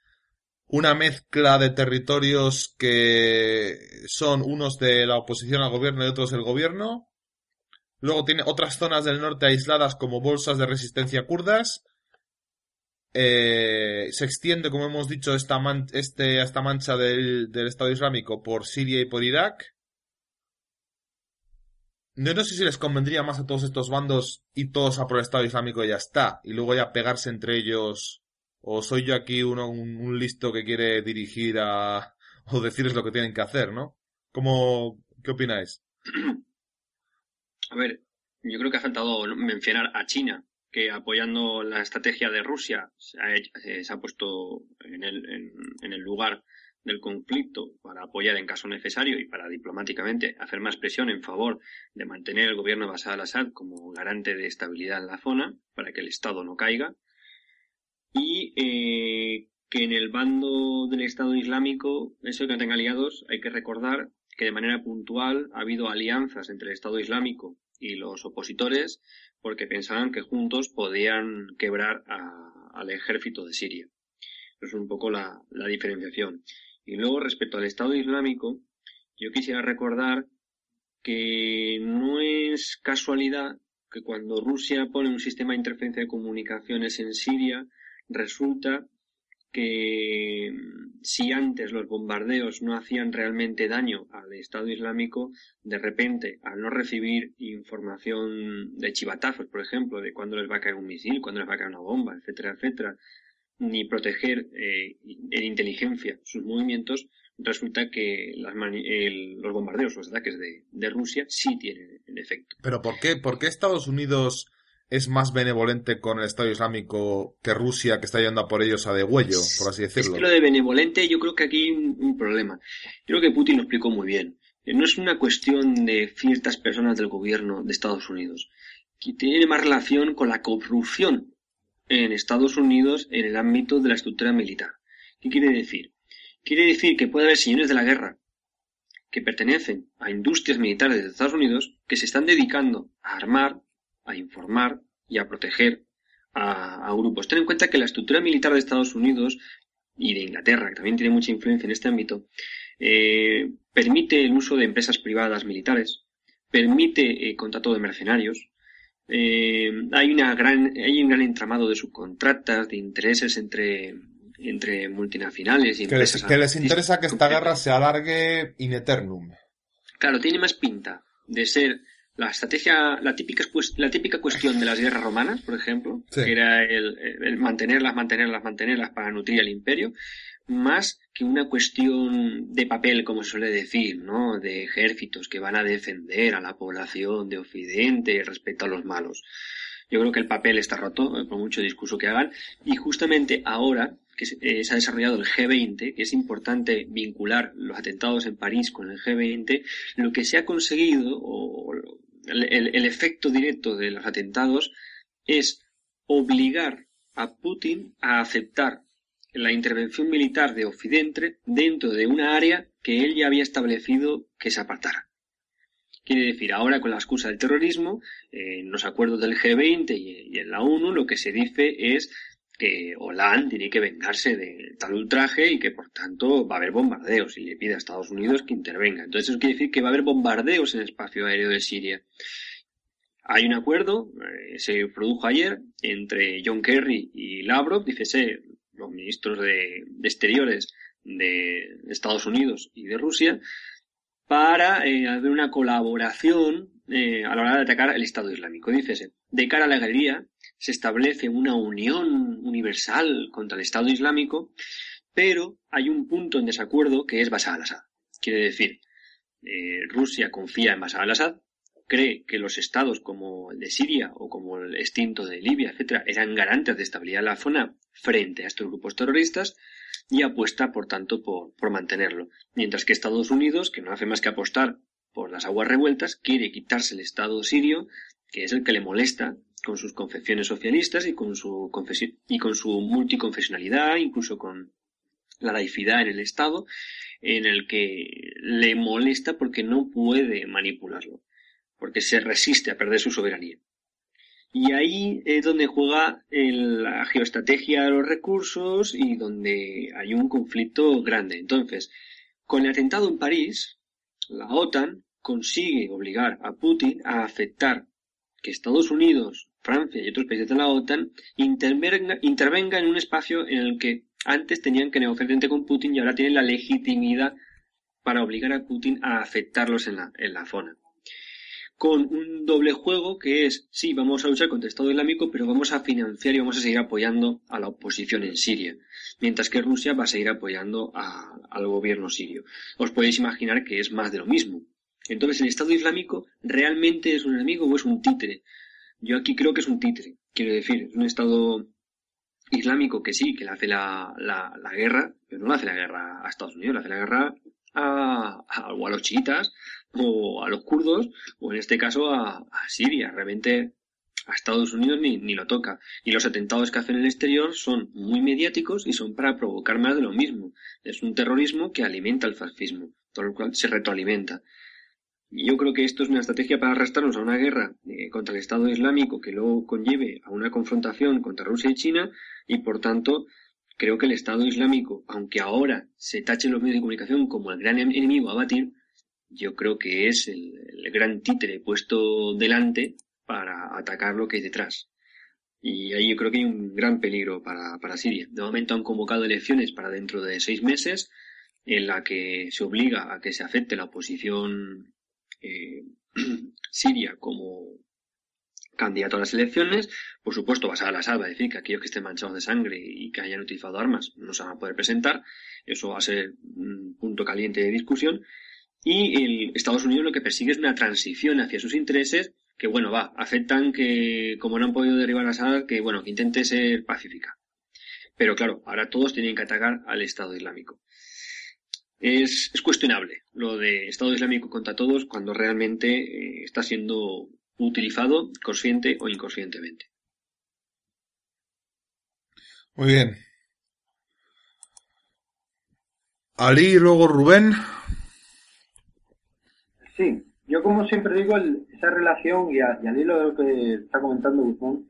una mezcla de territorios que son unos de la oposición al gobierno y otros del gobierno. Luego tiene otras zonas del norte aisladas como bolsas de resistencia kurdas. Eh, se extiende, como hemos dicho, esta, este, esta mancha del, del, Estado Islámico por Siria y por Irak. Yo no sé si les convendría más a todos estos bandos y todos a por el Estado Islámico y ya está. Y luego ya pegarse entre ellos ¿O soy yo aquí uno, un, listo que quiere dirigir a... o decirles lo que tienen que hacer, ¿no? ¿Cómo, qué opináis? A ver, yo creo que ha faltado mencionar a China, que apoyando la estrategia de Rusia se ha, se ha puesto en el, en, el lugar del conflicto para apoyar en caso necesario y para diplomáticamente hacer más presión en favor de mantener el gobierno de al-Assad como garante de estabilidad en la zona para que el Estado no caiga y eh, que en el bando del Estado Islámico, eso que no tenga aliados, hay que recordar que de manera puntual ha habido alianzas entre el Estado Islámico y los opositores porque pensaban que juntos podían quebrar al ejército de Siria. Es un poco la, la diferenciación. Y luego, respecto al Estado Islámico, yo quisiera recordar que no es casualidad que cuando Rusia pone un sistema de interferencia de comunicaciones en Siria, resulta que mm, si antes los bombardeos no hacían realmente daño al Estado Islámico, de repente, al no recibir información de chivatazos, por ejemplo, de cuándo les va a caer un misil, cuándo les va a caer una bomba, etcétera, etcétera, ni proteger eh, en inteligencia sus movimientos, resulta que los bombardeos, los ataques de, de Rusia sí tienen efecto. ¿Pero por qué? ¿Por qué Estados Unidos es más benevolente con el Estado Islámico que Rusia, que está yendo a por ellos a degüello, por así decirlo. Es lo de benevolente, yo creo que aquí hay un, problema. Yo creo que Putin lo explicó muy bien. Eh, no es una cuestión de ciertas personas del gobierno de Estados Unidos, que tiene más relación con la corrupción en Estados Unidos en el ámbito de la estructura militar. ¿Qué quiere decir? Quiere decir que puede haber señores de la guerra que pertenecen a industrias militares de Estados Unidos que se están dedicando a armar a informar y a proteger a, grupos. Ten en cuenta que la estructura militar de Estados Unidos y de Inglaterra, que también tiene mucha influencia en este ámbito, eh, permite el uso de empresas privadas militares, permite el contrato de mercenarios, eh, hay, una gran, hay un gran entramado de subcontratas, de intereses entre, entre multinacionales y que empresas. Les, que les interesa que esta guerra se alargue in eternum. Claro, tiene más pinta de ser la estrategia, la típica, la típica cuestión de las guerras romanas, por ejemplo, que era el, mantenerlas, mantenerlas, mantenerlas para nutrir el imperio, más que una cuestión de papel, como suele decir, ¿no? De ejércitos que van a defender a la población de Occidente respecto a los malos. Yo creo que el papel está roto, eh, por mucho discurso que hagan, y justamente ahora que eh, se ha desarrollado el G20, que es importante vincular los atentados en París con el G20, lo que se ha conseguido, o el, efecto directo de los atentados, es obligar a Putin a aceptar la intervención militar de Occidente dentro de una área que él ya había establecido que se apartara. Quiere decir, ahora con la excusa del terrorismo, en los acuerdos del G20 y, en la ONU, lo que se dice es que Hollande tiene que vengarse de tal ultraje y que por tanto va a haber bombardeos y le pide a Estados Unidos que intervenga. Entonces eso quiere decir que va a haber bombardeos en el espacio aéreo de Siria. Hay un acuerdo, eh, se produjo ayer, entre John Kerry y Lavrov, dícese los ministros de, Exteriores de Estados Unidos y de Rusia, para eh, una colaboración eh, a la hora de atacar el Estado Islámico. Dícese, de cara a la galería, se establece una unión universal contra el Estado Islámico, pero hay un punto en desacuerdo que es Bashar al-Assad. Quiere decir, eh, Rusia confía en Bashar al-Assad, cree que los estados como el de Siria o como el extinto de Libia, etcétera, eran garantes de estabilidad en la zona frente a estos grupos terroristas y apuesta, por tanto, por, por mantenerlo. Mientras que Estados Unidos, que no hace más que apostar por las aguas revueltas, quiere quitarse el Estado sirio, que es el que le molesta con sus confecciones socialistas y con su y con su multiconfesionalidad, incluso con la laicidad en el Estado, en el que le molesta porque no puede manipularlo, porque se resiste a perder su soberanía. Y ahí es donde juega la geoestrategia de los recursos y donde hay un conflicto grande. Entonces, con el atentado en París, la OTAN consigue obligar a Putin a aceptar que Estados Unidos Francia y otros países de la OTAN intervenga, en un espacio en el que antes tenían que negociar frente con Putin y ahora tienen la legitimidad para obligar a Putin a aceptarlos en la zona. Con un doble juego que es, sí, vamos a luchar contra el Estado Islámico, pero vamos a financiar y vamos a seguir apoyando a la oposición en Siria, mientras que Rusia va a seguir apoyando al gobierno sirio. Os podéis imaginar que es más de lo mismo. Entonces, ¿el Estado Islámico realmente es un enemigo o es un títere? Yo aquí creo que es un títere. Quiero decir, es un Estado islámico que sí, que le hace la, la, guerra, pero no le hace la guerra a Estados Unidos, le hace la guerra a, a, a los chiitas o a los kurdos o en este caso a, Siria. Realmente a Estados Unidos ni, ni, lo toca. Y los atentados que hacen en el exterior son muy mediáticos y son para provocar más de lo mismo. Es un terrorismo que alimenta el fascismo, todo lo cual se retroalimenta. Yo creo que esto es una estrategia para arrastrarnos a una guerra eh, contra el Estado Islámico que luego conlleve a una confrontación contra Rusia y China y por tanto creo que el Estado Islámico, aunque ahora se tache en los medios de comunicación como el gran enemigo a batir, yo creo que es el, gran títere puesto delante para atacar lo que hay detrás. Y ahí yo creo que hay un gran peligro para, para Siria. De momento han convocado elecciones para dentro de seis meses en la que se obliga a que se acepte la oposición eh, Siria como candidato a las elecciones. Por supuesto, basada la salva, decir que aquellos que estén manchados de sangre y que hayan utilizado armas no se van a poder presentar. Eso va a ser un punto caliente de discusión. Y el Estados Unidos lo que persigue es una transición hacia sus intereses que, bueno, va, aceptan que, como no han podido derribar a Assad, que, bueno, que intente ser pacífica. Pero claro, ahora todos tienen que atacar al Estado Islámico es, cuestionable lo de Estado Islámico contra todos cuando realmente eh, está siendo utilizado consciente o inconscientemente. Muy bien. Ali luego Rubén. Sí, yo como siempre digo, esa relación, y, al hilo de lo que está comentando Guzmán,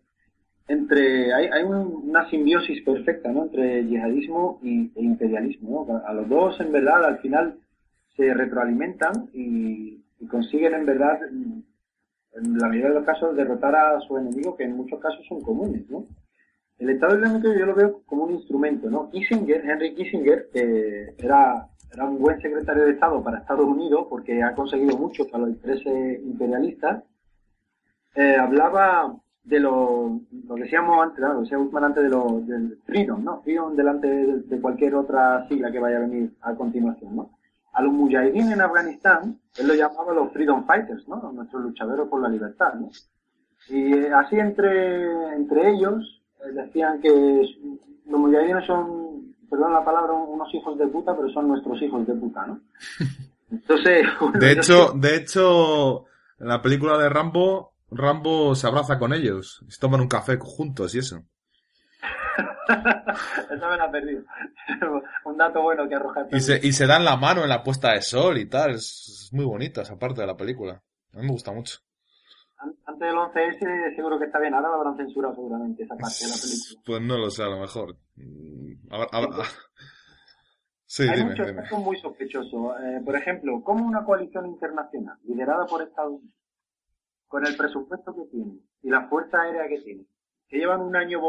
entre hay, hay una simbiosis perfecta ¿no? entre yihadismo y, e imperialismo. A los dos, en verdad, al final se retroalimentan y, consiguen, en verdad, en la mayoría de los casos, derrotar a su enemigo, que en muchos casos son comunes. ¿no? El Estado Islámico yo lo veo como un instrumento. ¿no? Kissinger, Henry Kissinger, que era, era un buen secretario de Estado para Estados Unidos porque ha conseguido mucho para los intereses imperialistas, eh, hablaba de lo, lo que decíamos antes, lo decía Guzmán antes de lo, del freedom, ¿no? Freedom delante de, cualquier otra sigla que vaya a venir a continuación, ¿no? A los mujahideen en Afganistán, él lo llamaba los freedom fighters, ¿no? Nuestros luchadores por la libertad, ¿no? Y eh, así entre, entre ellos decían que los mujahidines son, perdón la palabra, unos hijos de puta, pero son nuestros hijos de puta, ¿no? Entonces, de hecho, de hecho, en la película de Rambo, Rambo se abraza con ellos, se toman un café juntos y eso. Eso me lo ha perdido. un dato bueno que arroja. Y se, y se dan la mano en la puesta de sol y tal. Es, muy bonita esa parte de la película. A mí me gusta mucho. Antes del 11S seguro que está bien. Ahora lo habrán censurado seguramente esa parte de la película. Pues no lo sé, a lo mejor. Sí, Hay muchos aspectos muy sospechosos. Eh, por ejemplo, ¿cómo una coalición internacional liderada por Estados Unidos, con el presupuesto que tiene y la fuerza aérea que tiene, que llevan un año,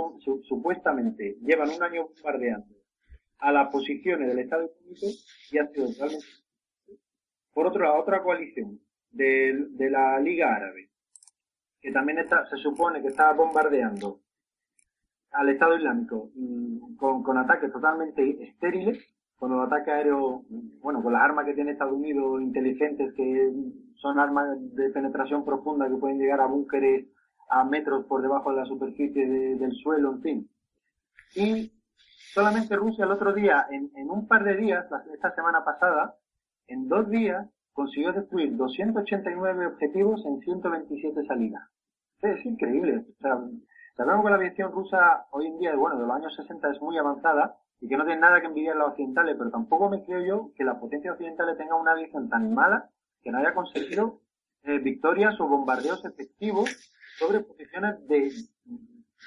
supuestamente, llevan un año bombardeando a las posiciones del Estado Unido y ha sido. Por otro lado, otra coalición de, de la Liga Árabe, que también está, se supone que está bombardeando al Estado Islámico mm, con, ataques totalmente estériles, con los ataques aéreos, bueno, con las armas que tiene Estados Unidos inteligentes, que son armas de penetración profunda que pueden llegar a búnkeres a metros por debajo de la superficie del suelo, en fin. Y solamente Rusia el otro día, en, un par de días, esta semana pasada, en dos días, consiguió destruir 289 objetivos en 127 salidas. Es increíble. O sea, sabemos que la aviación rusa hoy en día, bueno, de los años 60 es muy avanzada y que no tiene nada que envidiar a los occidentales, pero tampoco me creo yo que la potencia occidental tenga una aviación tan mala que no haya conseguido eh, victorias o bombardeos efectivos sobre posiciones de,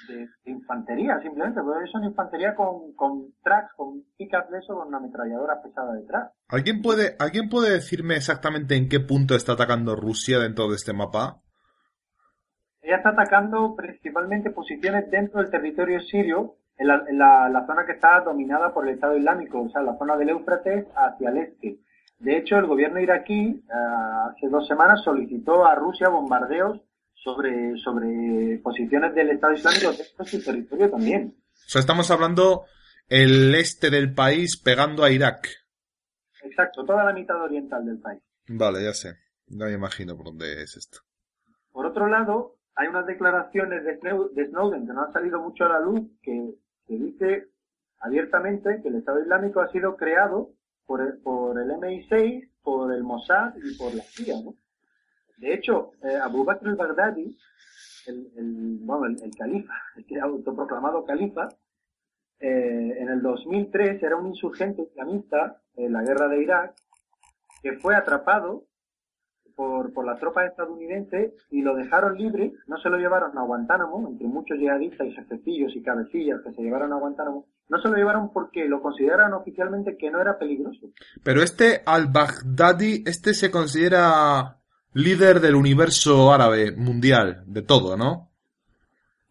de, infantería, simplemente, porque son infantería con, tracks, con pickup de eso, con una ametralladora pesada detrás. ¿Alguien puede, ¿Alguien puede decirme exactamente en qué punto está atacando Rusia dentro de este mapa? Ella está atacando principalmente posiciones dentro del territorio sirio, en la, en la, la zona que está dominada por el Estado Islámico, o sea, la zona del Éufrates hacia el este. De hecho, el gobierno iraquí eh, hace dos semanas solicitó a Rusia bombardeos sobre, sobre posiciones del Estado Islámico dentro de su territorio también. O sea, estamos hablando el este del país pegando a Irak. Exacto, toda la mitad oriental del país. Vale, ya sé. No me imagino por dónde es esto. Por otro lado, hay unas declaraciones de Snowden que no han salido mucho a la luz que, dice abiertamente que el Estado Islámico ha sido creado por el, por el MI6, por el Mossad y por la CIA. De hecho, eh, Abu Bakr al-Baghdadi, el, el, bueno, el, califa, el que autoproclamado califa, eh, en el 2003 era un insurgente islamista en la guerra de Irak que fue atrapado por, por las tropas estadounidenses y lo dejaron libre, no se lo llevaron a Guantánamo, entre muchos yihadistas y jefecillos y cabecillas que se llevaron a Guantánamo, no se lo llevaron porque lo consideraron oficialmente que no era peligroso. Pero este al-Baghdadi, este se considera líder del universo árabe mundial, de todo, ¿no?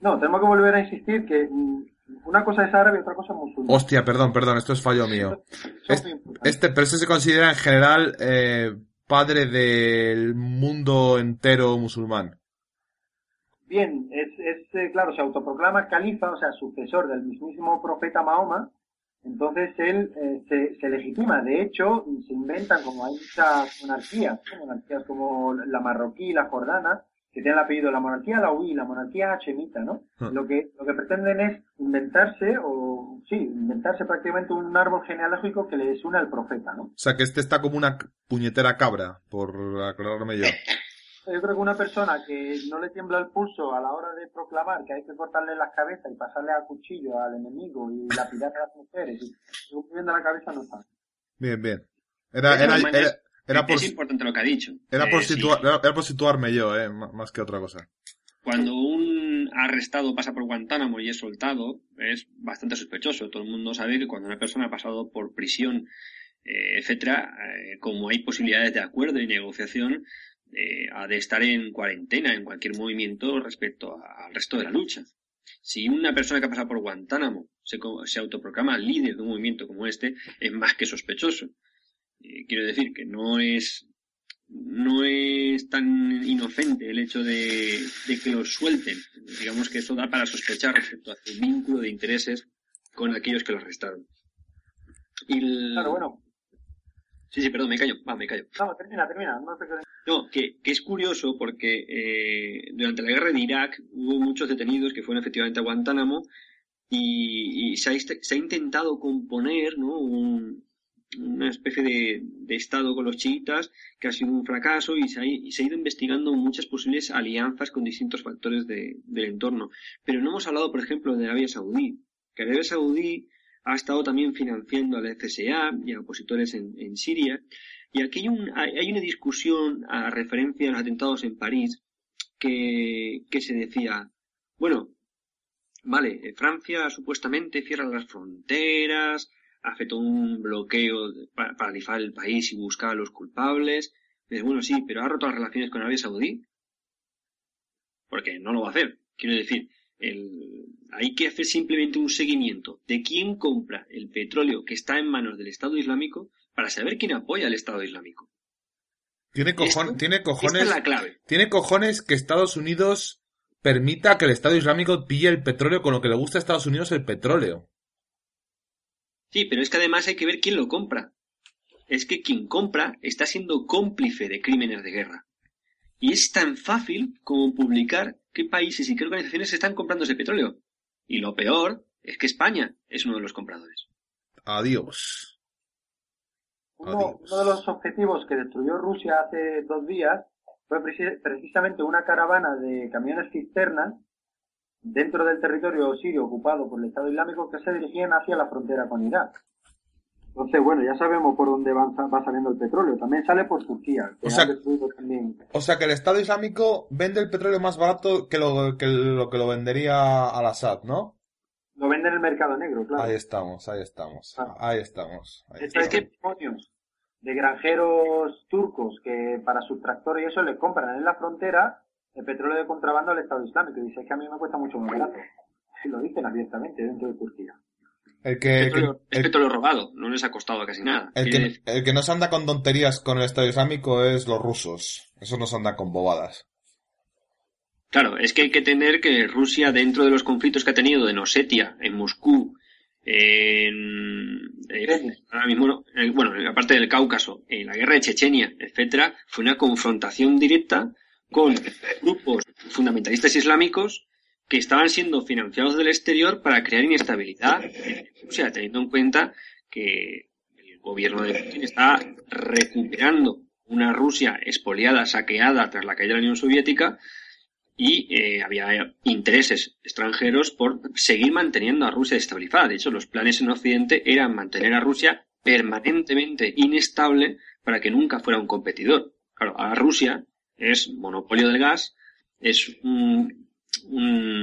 No, tenemos que volver a insistir que mm, una cosa es árabe y otra cosa es musulmán. Hostia, perdón, perdón, esto es fallo mío. Este, este, pero este se considera en general eh, padre del mundo entero musulmán. Bien, es, es eh, claro, se autoproclama califa, o sea, sucesor del mismísimo profeta Mahoma, entonces él eh, se, legitima. De hecho, se inventan, como hay muchas monarquías, monarquías como la marroquí, la jordana, que tienen el apellido la monarquía la la monarquía hachemita, ¿no? Ah. Lo que lo que pretenden es inventarse o sí, inventarse prácticamente un árbol genealógico que les une al profeta, ¿no? O sea, que este está como una puñetera cabra, por acordarme yo. yo creo que una persona que no le tiembla el pulso a la hora de proclamar que hay que cortarle las cabezas y pasarle a cuchillo al enemigo y lapidar a las mujeres y viendo la cabeza no está. Bien, bien. Era, era, era, por, es importante lo que ha dicho. Era por, eh, era, por situarme yo, eh, más que otra cosa. Cuando un arrestado pasa por Guantánamo y es soltado, es bastante sospechoso. Todo el mundo sabe que cuando una persona ha pasado por prisión, eh, etcétera, eh, como hay posibilidades de acuerdo y negociación, eh, ha de estar en cuarentena en cualquier movimiento respecto al resto de la lucha. Si una persona que ha pasado por Guantánamo se, se autoproclama líder de un movimiento como este, es más que sospechoso. Eh, quiero decir que no es no es tan inocente el hecho de, que lo suelten. Digamos que eso da para sospechar respecto a su vínculo de intereses con aquellos que lo arrestaron. Y Claro, bueno, Sí, sí, perdón, me callo, va, me callo. No, termina, termina. No, no que, que, es curioso porque eh, durante la guerra de Irak hubo muchos detenidos que fueron efectivamente a Guantánamo y, y se, ha, se, ha, intentado componer ¿no? un, una especie de, de, estado con los chiitas que ha sido un fracaso y se, ha, y se ha ido investigando muchas posibles alianzas con distintos factores de, del entorno. Pero no hemos hablado, por ejemplo, de Arabia Saudí, que Arabia Saudí ha estado también financiando al FSA y a opositores en, Siria. Y aquí hay, un, hay, una discusión a referencia a los atentados en París que, que se decía, bueno, vale, eh, Francia supuestamente cierra las fronteras, hace todo un bloqueo para paralizar el país y buscar a los culpables. Es bueno, sí, pero ha roto las relaciones con Arabia Saudí. Porque no lo va a hacer. Quiero decir, el, hay que hacer simplemente un seguimiento de quién compra el petróleo que está en manos del Estado Islámico para saber quién apoya al Estado Islámico. Tiene, tiene cojones. Esta es la clave. Tiene cojones que Estados Unidos permita que el Estado Islámico pille el petróleo con lo que le gusta a Estados Unidos el petróleo. Sí, pero es que además hay que ver quién lo compra. Es que quien compra está siendo cómplice de crímenes de guerra. Y es tan fácil como publicar qué países y qué organizaciones están comprando ese petróleo. Y lo peor es que España es uno de los compradores. Adiós. Uno, uno de los objetivos que destruyó Rusia hace dos días fue precisamente una caravana de camiones cisternas dentro del territorio sirio ocupado por el Estado Islámico que se dirigían hacia la frontera con Irak. Entonces, bueno, ya sabemos por dónde va, va saliendo el petróleo. También sale por Turquía. o, sea, o sea, que el Estado Islámico vende el petróleo más barato que lo que lo, que lo vendería al Assad, ¿no? Lo vende en el mercado negro, claro. Ahí estamos, ahí estamos. Ah. Ahí estamos. Ahí Esto es que de granjeros turcos que para sus tractores y eso le compran en la frontera el petróleo de contrabando al Estado Islámico. Y dice, es que a mí me cuesta mucho más barato. Si lo dicen abiertamente dentro de Turquía. El que, el petróleo, el, es petróleo robado, no les ha costado casi nada. El que, el que no se anda con tonterías con el Estado Islámico es los rusos. Eso no se anda con bobadas. Claro, es que hay que tener que Rusia, dentro de los conflictos que ha tenido en Osetia, en Moscú, en, eh, ahora mismo, eh, bueno, en la parte del Cáucaso, en la guerra de Chechenia, etcétera, fue una confrontación directa con grupos fundamentalistas islámicos que estaban siendo financiados del exterior para crear inestabilidad o sea, teniendo en cuenta que el gobierno de Putin está recuperando una Rusia expoliada, saqueada tras la caída de la Unión Soviética y eh, había intereses extranjeros por seguir manteniendo a Rusia estabilizada. De hecho, los planes en Occidente eran mantener a Rusia permanentemente inestable para que nunca fuera un competidor. Claro, a Rusia es monopolio del gas, es un,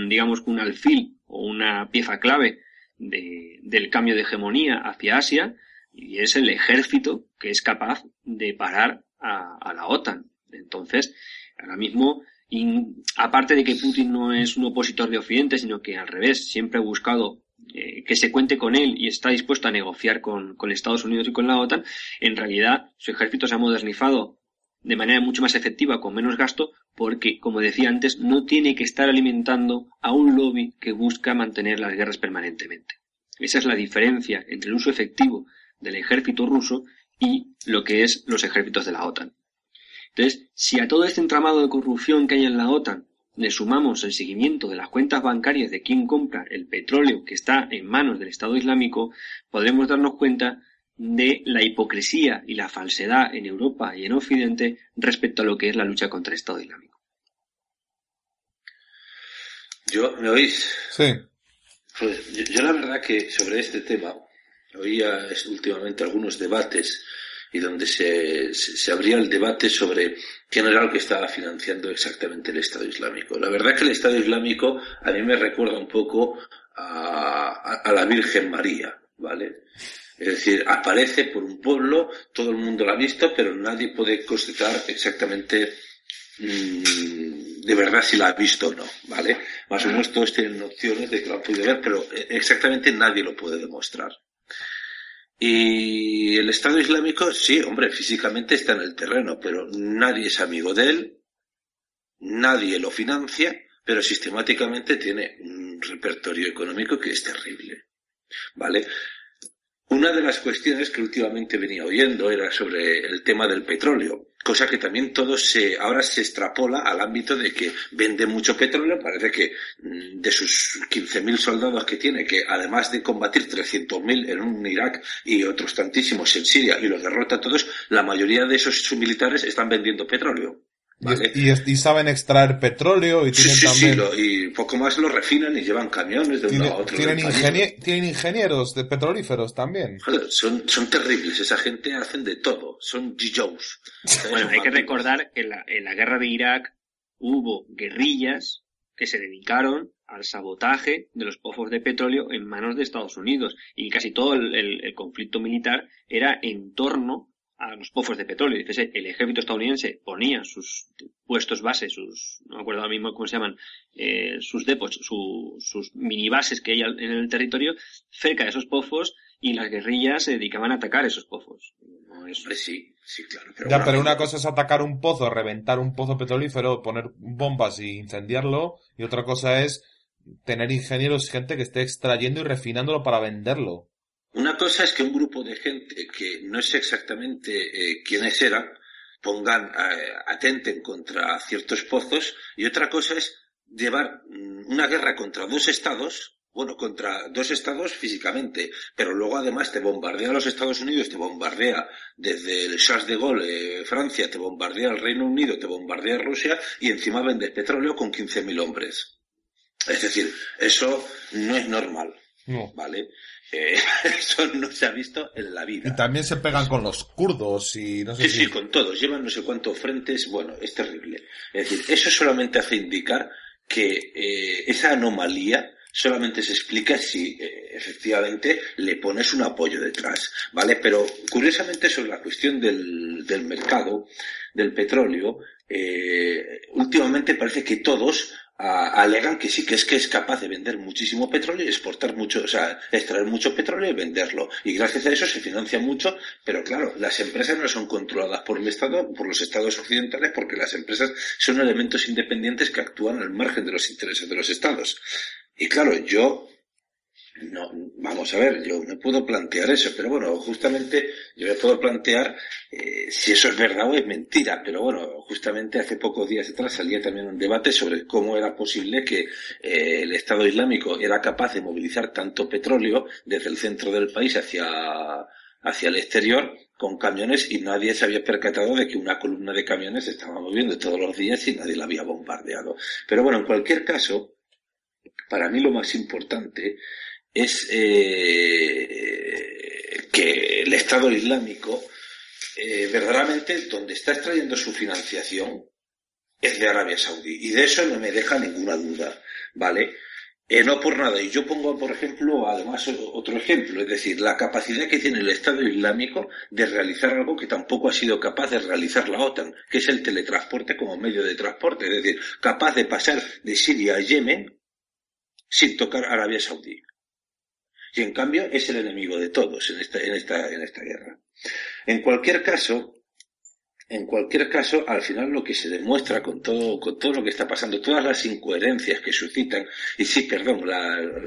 digamos, un alfil o una pieza clave de, del cambio de hegemonía hacia Asia y es el ejército que es capaz de parar a, a la OTAN. Entonces, ahora mismo, aparte de que Putin no es un opositor de Occidente, sino que al revés, siempre ha buscado eh, que se cuente con él y está dispuesto a negociar con, con Estados Unidos y con la OTAN, en realidad su ejército se ha modernizado de manera mucho más efectiva, con menos gasto, porque, como decía antes, no tiene que estar alimentando a un lobby que busca mantener las guerras permanentemente. Esa es la diferencia entre el uso efectivo del ejército ruso y lo que es los ejércitos de la OTAN. Entonces, si a todo este entramado de corrupción que hay en la OTAN le sumamos el seguimiento de las cuentas bancarias de quien compra el petróleo que está en manos del Estado Islámico, podremos darnos cuenta de la hipocresía y la falsedad en Europa y en Occidente respecto a lo que es la lucha contra el Estado Islámico. ¿Yo me oís? Sí. Pues yo, la verdad que sobre este tema oía últimamente algunos debates y donde se, se, abría el debate sobre quién era el que estaba financiando exactamente el Estado Islámico. La verdad que el Estado Islámico a mí me recuerda un poco a, a la Virgen María, ¿vale? Es decir, aparece por un pueblo, todo el mundo la ha visto, pero nadie puede constatar exactamente mmm, de verdad si la ha visto o no, ¿vale? Más o menos todos tienen opciones de que la puede ver, pero eh, exactamente nadie lo puede demostrar. Y el Estado Islámico, sí, hombre, físicamente está en el terreno, pero nadie es amigo de él, nadie lo financia, pero sistemáticamente tiene un repertorio económico que es terrible. ¿Vale? Una de las cuestiones que últimamente venía oyendo era sobre el tema del petróleo, cosa que también todo se, ahora se extrapola al ámbito de que vende mucho petróleo, parece que mm, de sus 15.000 soldados que tiene, que además de combatir 300.000 en un Irak y otros tantísimos en Siria y los derrota a todos, la mayoría de esos militares están vendiendo petróleo. Y, saben extraer petróleo y tienen también... y poco más lo refinan y llevan camiones de uno a otro. Tienen, tienen ingenieros de petrolíferos también. son, son terribles, esa gente hacen de todo, son GJOs. bueno, hay que recordar que en la, en la guerra de Irak hubo guerrillas que se dedicaron al sabotaje de los pozos de petróleo en manos de Estados Unidos y casi todo el conflicto militar era en torno a los pozos de petróleo. Dice, el ejército estadounidense ponía sus puestos base, sus, no me acuerdo ahora mismo cómo se llaman, eh, sus depots, sus mini bases que hay en el territorio, cerca de esos pozos y las guerrillas se dedicaban a atacar esos pozos. Sí, sí, claro. Pero ya, pero una cosa es atacar un pozo, reventar un pozo petrolífero, poner bombas y incendiarlo, y otra cosa es tener ingenieros, gente que esté extrayendo y refinándolo para venderlo. Una cosa es que un grupo de gente que no sé exactamente eh, quiénes eran pongan, eh, atenten contra ciertos pozos y otra cosa es llevar mm, una guerra contra dos estados, bueno, contra dos estados físicamente, pero luego además te bombardea los Estados Unidos, te bombardea desde el Charles de Gaulle, eh, Francia, te bombardea el Reino Unido, te bombardea Rusia y encima vendes petróleo con 15.000 hombres. Es decir, eso no es normal. No. ¿Vale? eso no se ha visto en la vida. Y también se pegan con los kurdos y no sé Sí, sí, con todos. Llevan no sé cuántos frentes. Bueno, es terrible. Es decir, eso solamente hace indicar que eh, esa anomalía solamente se explica si eh, efectivamente le pones un apoyo detrás, ¿vale? Pero curiosamente sobre la cuestión del, del mercado del petróleo, eh, últimamente parece que todos alegan que sí, que es que es capaz de vender muchísimo petróleo y exportar mucho, o sea, extraer mucho petróleo y venderlo. Y gracias a eso se financia mucho, pero claro, las empresas no son controladas por el Estado, por los Estados occidentales, porque las empresas son elementos independientes que actúan al margen de los intereses de los Estados. Y claro, yo no, vamos a ver, yo me puedo plantear eso, pero bueno, justamente yo me puedo plantear eh, si eso es verdad o es mentira, pero bueno, justamente hace pocos días atrás salía también un debate sobre cómo era posible que eh, el Estado Islámico era capaz de movilizar tanto petróleo desde el centro del país hacia, hacia el exterior con camiones y nadie se había percatado de que una columna de camiones se estaba moviendo todos los días y nadie la había bombardeado. Pero bueno, en cualquier caso, para mí lo más importante es eh, que el Estado Islámico eh, verdaderamente donde está extrayendo su financiación es de Arabia Saudí y de eso no me deja ninguna duda, ¿vale? Eh, no por nada. Y yo pongo, por ejemplo, además otro ejemplo, es decir, la capacidad que tiene el Estado Islámico de realizar algo que tampoco ha sido capaz de realizar la OTAN, que es el teletransporte como medio de transporte, es decir, capaz de pasar de Siria a Yemen sin tocar Arabia Saudí. Y en cambio es el enemigo de todos en esta, en esta, en esta guerra. En cualquier caso, en cualquier caso, al final lo que se demuestra con todo, con todo lo que está pasando, todas las incoherencias que suscitan, y sí, perdón,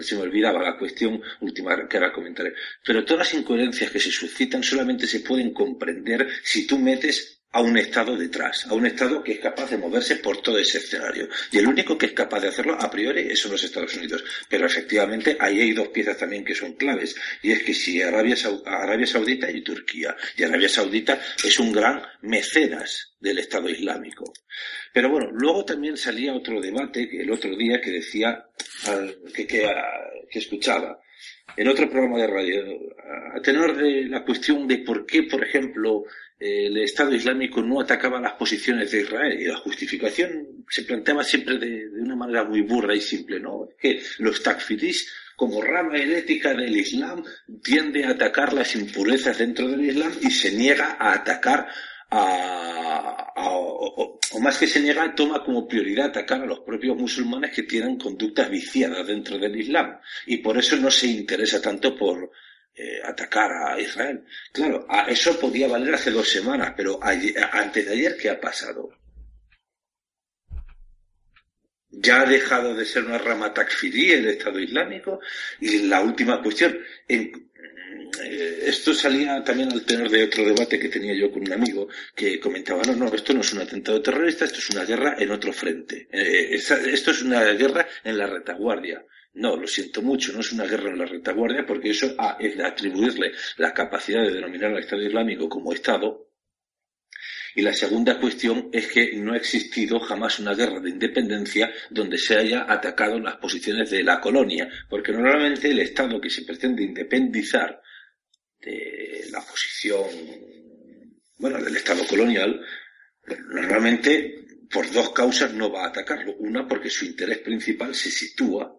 se me olvidaba la cuestión última que ahora comentaré, pero todas las incoherencias que se suscitan solamente se pueden comprender si tú metes a un Estado detrás, a un Estado que es capaz de moverse por todo ese escenario. Y el único que es capaz de hacerlo a priori son los Estados Unidos. Pero efectivamente ahí hay dos piezas también que son claves. Y es que si Arabia, Arabia Saudita y Turquía. Y Arabia Saudita es un gran mecenas del Estado Islámico. Pero bueno, luego también salía otro debate el otro día que decía, que, que, que escuchaba, en otro programa de radio, a tenor de la cuestión de por qué, por ejemplo, el Estado Islámico no atacaba las posiciones de Israel y la justificación se planteaba siempre de, una manera muy burda y simple, ¿no? Que los takfiris, como rama herética del Islam, tiende a atacar las impurezas dentro del Islam y se niega a atacar a, o, más que se niega, toma como prioridad atacar a los propios musulmanes que tienen conductas viciadas dentro del Islam y por eso no se interesa tanto por eh, atacar a Israel. Claro, eso podía valer hace dos semanas, pero antes de ayer, ¿qué ha pasado? Ya ha dejado de ser una rama takfirí el Estado Islámico y la última cuestión, eh, esto salía también al tenor de otro debate que tenía yo con un amigo que comentaba, no, no, esto no es un atentado terrorista, esto es una guerra en otro frente. Eh, esto es una guerra en la retaguardia. No, lo siento mucho, no es una guerra en la retaguardia porque eso ah, es atribuirle la capacidad de denominar al Estado Islámico como Estado y la segunda cuestión es que no ha existido jamás una guerra de independencia donde se haya atacado las posiciones de la colonia, porque normalmente el Estado que se pretende independizar de la posición, bueno, del Estado colonial, normalmente por dos causas no va a atacarlo. Una, porque su interés principal se sitúa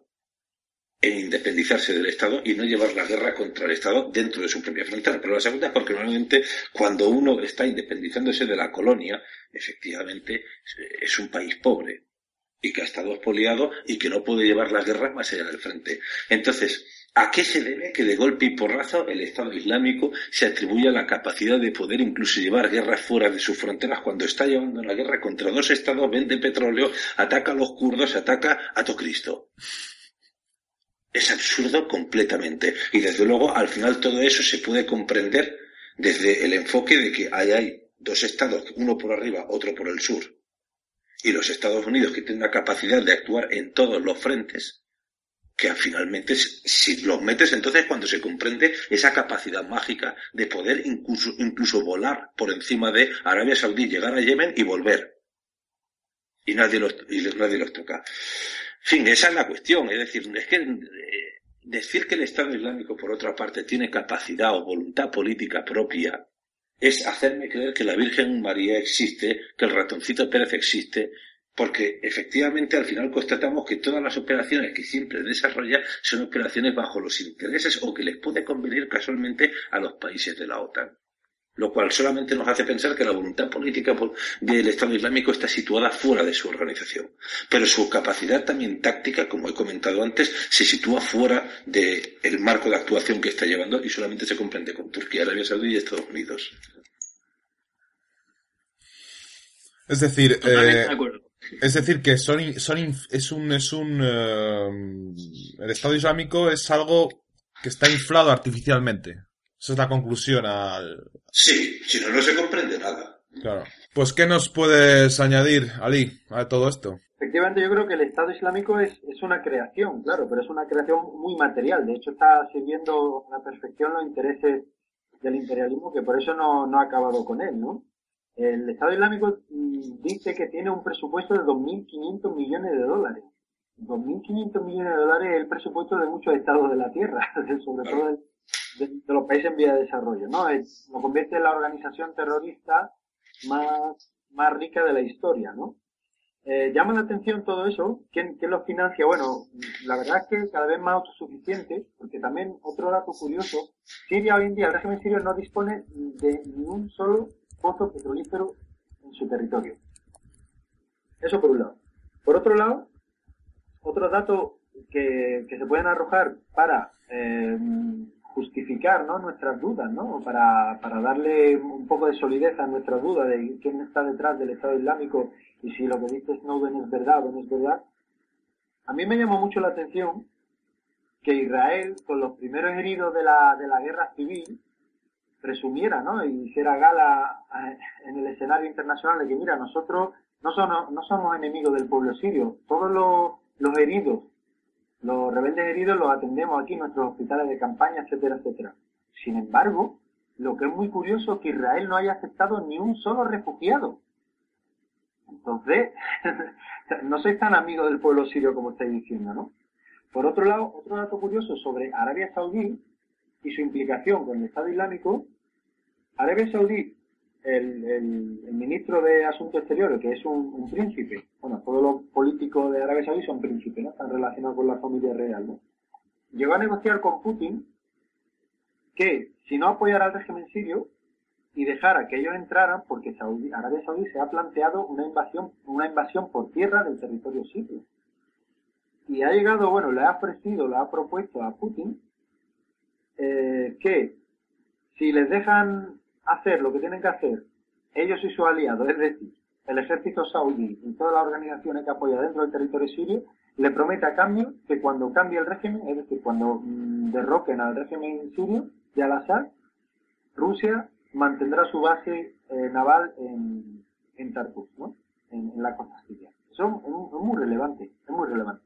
en independizarse del Estado y no llevar la guerra contra el Estado dentro de su propia frontera. Pero la segunda es porque normalmente cuando uno está independizándose de la colonia, efectivamente es un país pobre y que ha estado expoliado y que no puede llevar la guerra más allá del frente. Entonces, ¿a qué se debe que de golpe y porrazo el Estado Islámico se atribuya la capacidad de poder incluso llevar guerras fuera de sus fronteras cuando está llevando una guerra contra dos estados, vende petróleo, ataca a los kurdos, ataca a Tocristo? Es absurdo completamente. Y desde luego, al final todo eso se puede comprender desde el enfoque de que hay, hay dos estados, uno por arriba, otro por el sur. Y los Estados Unidos que tienen la capacidad de actuar en todos los frentes, que finalmente si los metes entonces cuando se comprende esa capacidad mágica de poder incluso, incluso volar por encima de Arabia Saudí, llegar a Yemen y volver. Y nadie los, y nadie los toca fin, esa es la cuestión. Es decir, es que eh, decir que el Estado Islámico, por otra parte, tiene capacidad o voluntad política propia es hacerme creer que la Virgen María existe, que el ratoncito Pérez existe, porque efectivamente al final constatamos que todas las operaciones que siempre desarrolla son operaciones bajo los intereses o que les puede convenir casualmente a los países de la OTAN lo cual solamente nos hace pensar que la voluntad política del Estado Islámico está situada fuera de su organización. Pero su capacidad también táctica, como he comentado antes, se sitúa fuera del marco de actuación que está llevando y solamente se comprende con Turquía, Arabia Saudí y Estados Unidos. Es decir, eh, es decir que son, son es un es un eh, el Estado Islámico es algo que está inflado artificialmente. Esa es la conclusión al... Sí, si no, no se comprende nada. Claro. Pues, ¿qué nos puedes añadir, Ali, a todo esto? Efectivamente, yo creo que el Estado Islámico es, es una creación, claro, pero es una creación muy material. De hecho, está sirviendo a la perfección los intereses del imperialismo, que por eso no, no ha acabado con él, ¿no? El Estado Islámico mm, dice que tiene un presupuesto de 2.500 millones de dólares. 2.500 millones de dólares es el presupuesto de muchos estados de la Tierra, sobre todo el, de, los países en vía de desarrollo, ¿no? lo convierte en la organización terrorista más, más rica de la historia, ¿no? Eh, llama la atención todo eso. ¿Quién, ¿Quién lo financia? Bueno, la verdad es que cada vez más autosuficiente, porque también otro dato curioso, Siria hoy en día, el régimen sirio no dispone de ni un solo pozo petrolífero en su territorio. Eso por un lado. Por otro lado, otro dato que, que se pueden arrojar para eh, justificar ¿no? nuestras dudas, ¿no? Para, para darle un poco de solidez a nuestra duda de quién está detrás del Estado Islámico y si lo que dice Snowden es verdad o no es verdad. A mí me llamó mucho la atención que Israel, con los primeros heridos de la, de la guerra civil, presumiera, ¿no? Y hiciera gala eh, en el escenario internacional de que, mira, nosotros no somos, no somos enemigos del pueblo sirio. Todos los, los heridos los rebeldes heridos los atendemos aquí en nuestros hospitales de campaña, etcétera, etcétera. Sin embargo, lo que es muy curioso es que Israel no haya aceptado ni un solo refugiado. Entonces, no sois tan amigos del pueblo sirio como estáis diciendo, ¿no? Por otro lado, otro dato curioso sobre Arabia Saudí y su implicación con el Estado Islámico. Arabia Saudí el, el, ministro de Asuntos Exteriores, que es un, príncipe, bueno, todos los políticos de Arabia Saudí son príncipes, ¿no? Están relacionados con la familia real, ¿no? Llegó a negociar con Putin que si no apoyara al régimen sirio y dejara que ellos entraran, porque Arabia Saudí se ha planteado una invasión, una invasión por tierra del territorio sirio. Y ha llegado, bueno, le ha ofrecido, le ha propuesto a Putin eh, que si les dejan hacer lo que tienen que hacer ellos y sus aliados, es decir, el ejército saudí y todas las organizaciones que apoya dentro del territorio sirio, le promete a cambio que cuando cambie el régimen, es decir, cuando mm, derroquen al régimen sirio, de Al-Assad, Rusia mantendrá su base eh, naval en, en Tartus, ¿no? En, la costa siria. Eso es, muy relevante, es muy relevante.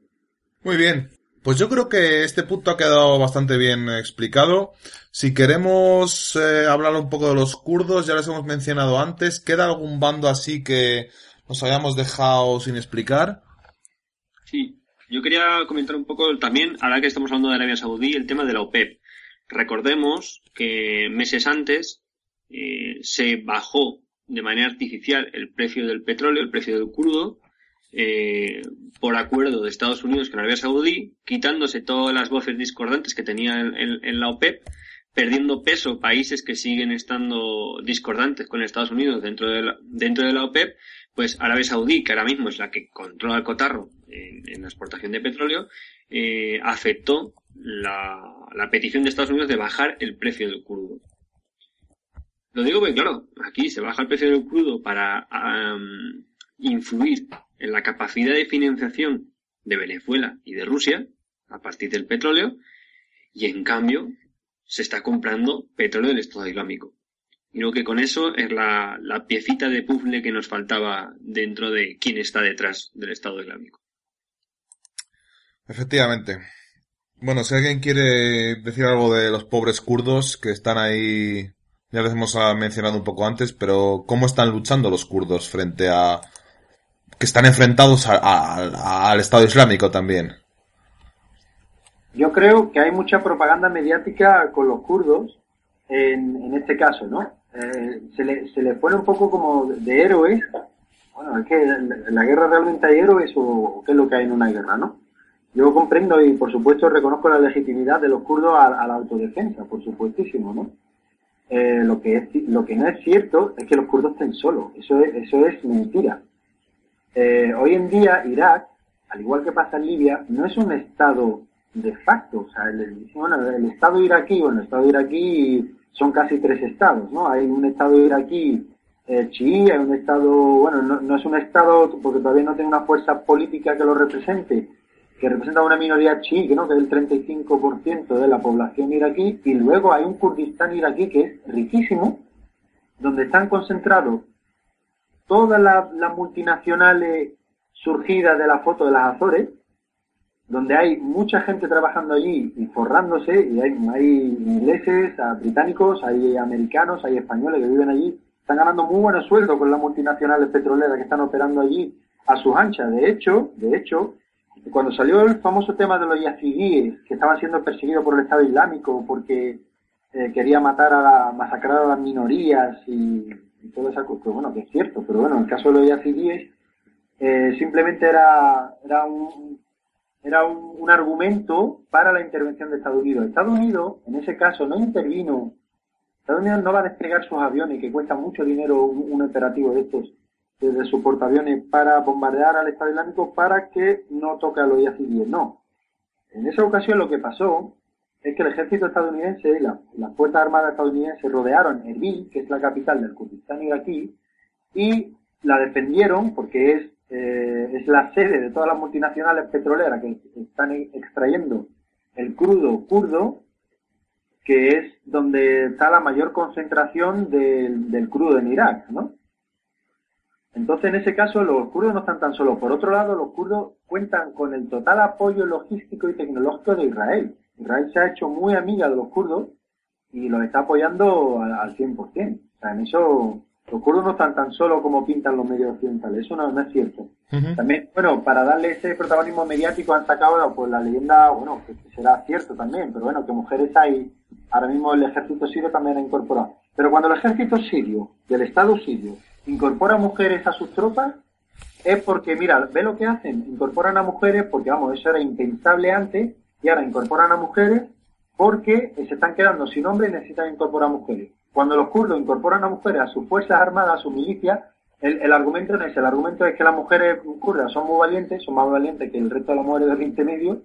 Muy bien. Pues yo creo que este punto ha quedado bastante bien explicado. Si queremos eh, hablar un poco de los kurdos, ya les hemos mencionado antes, ¿queda algún bando así que nos hayamos dejado sin explicar? Sí, yo quería comentar un poco también, ahora que estamos hablando de Arabia Saudí, el tema de la OPEP. Recordemos que meses antes eh, se bajó de manera artificial el precio del petróleo, el precio del crudo, eh, por acuerdo de Estados Unidos con Arabia Saudí, quitándose todas las voces discordantes que tenía en, la OPEP, perdiendo peso países que siguen estando discordantes con Estados Unidos dentro de la, dentro de la OPEP, pues Arabia Saudí, que ahora mismo es la que controla el cotarro en, la exportación de petróleo, eh, aceptó la, petición de Estados Unidos de bajar el precio del crudo. Lo digo porque, claro, aquí se baja el precio del crudo para influir en la capacidad de financiación de Venezuela y de Rusia a partir del petróleo y en cambio se está comprando petróleo del Estado Islámico. Y lo que con eso es la, la piecita de puzzle que nos faltaba dentro de quién está detrás del Estado Islámico. Efectivamente. Bueno, si alguien quiere decir algo de los pobres kurdos que están ahí, ya les hemos mencionado un poco antes, pero ¿cómo están luchando los kurdos frente a que están enfrentados al Estado Islámico también. Yo creo que hay mucha propaganda mediática con los kurdos en, este caso, ¿no? Eh, se, se les pone un poco como de héroes. Bueno, es que en la guerra realmente hay héroes o qué es lo que hay en una guerra, ¿no? Yo comprendo y por supuesto reconozco la legitimidad de los kurdos a, la autodefensa, por supuestísimo, ¿no? Eh, lo que es, lo que no es cierto es que los kurdos estén solos. Eso eso es mentira. Eh, hoy en día Irak, al igual que pasa en Libia, no es un estado de facto. O sea, el, bueno, el estado iraquí, bueno, el estado iraquí son casi tres estados, ¿no? Hay un estado iraquí eh, chií, hay un estado, bueno, no, es un estado porque todavía no tiene una fuerza política que lo represente, que representa una minoría chií, ¿no? que es el 35% de la población iraquí, y luego hay un Kurdistán iraquí que es riquísimo, donde están concentrados todas las multinacionales surgidas de la foto de las Azores, donde hay mucha gente trabajando allí y forrándose, y hay, hay ingleses, británicos, hay americanos, hay españoles que viven allí, están ganando muy buenos sueldos con las multinacionales petroleras que están operando allí a sus anchas. De hecho, de hecho, cuando salió el famoso tema de los yazidíes que estaban siendo perseguidos por el Estado Islámico porque eh, quería matar a la, masacrar a las minorías y y toda esa cuestión, bueno, que es cierto, pero bueno, en el caso de los yazidíes, eh, simplemente era, era un, era un, argumento para la intervención de Estados Unidos. Estados Unidos, en ese caso, no intervino. Estados Unidos no va a desplegar sus aviones, que cuesta mucho dinero un, operativo de estos, desde sus portaaviones, para bombardear al Estado Islámico para que no toque a los yazidíes. No. En esa ocasión lo que pasó es que el ejército estadounidense y las Fuerzas Armadas estadounidenses rodearon Erbil, que es la capital del Kurdistán iraquí, y la defendieron porque es, eh, es la sede de todas las multinacionales petroleras que están extrayendo el crudo kurdo, que es donde está la mayor concentración del, del crudo en Irak, ¿no? Entonces, en ese caso, los kurdos no están tan solos. Por otro lado, los kurdos cuentan con el total apoyo logístico y tecnológico de Israel. Israel se ha hecho muy amiga de los kurdos y los está apoyando al, 100%. O sea, en eso los kurdos no están tan solos como pintan los medios occidentales. Eso no, es cierto. También, bueno, para darle ese protagonismo mediático han sacado pues la leyenda, bueno, que será cierto también, pero bueno, que mujeres hay, ahora mismo el ejército sirio también ha incorporado. Pero cuando el ejército sirio, del Estado sirio, incorpora mujeres a sus tropas, es porque, mira, ve lo que hacen, incorporan a mujeres porque, vamos, eso era impensable antes, y ahora incorporan a mujeres porque se están quedando sin hombres y necesitan incorporar mujeres. Cuando los kurdos incorporan a mujeres a sus fuerzas armadas, a su milicia, el, argumento no es el argumento es que las mujeres kurdas son muy valientes, son más valientes que el resto de las mujeres de Oriente Medio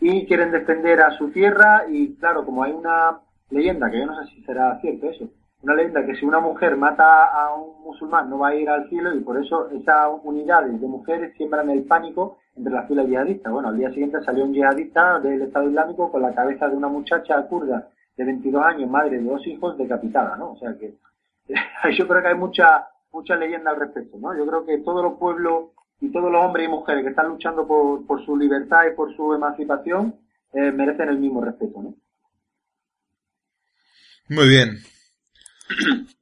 y quieren defender a su tierra y claro, como hay una leyenda, que yo no sé si será cierto eso, una leyenda que si una mujer mata a un musulmán no va a ir al cielo y por eso esas unidades de mujeres siembran el pánico entre las filas yihadistas. Bueno, al día siguiente salió un yihadista del Estado Islámico con la cabeza de una muchacha kurda de 22 años, madre de dos hijos, decapitada, ¿no? O sea que yo creo que hay mucha, mucha leyenda al respecto, ¿no? Yo creo que todos los pueblos y todos los hombres y mujeres que están luchando por, por su libertad y por su emancipación eh, merecen el mismo respeto, ¿no? Muy bien.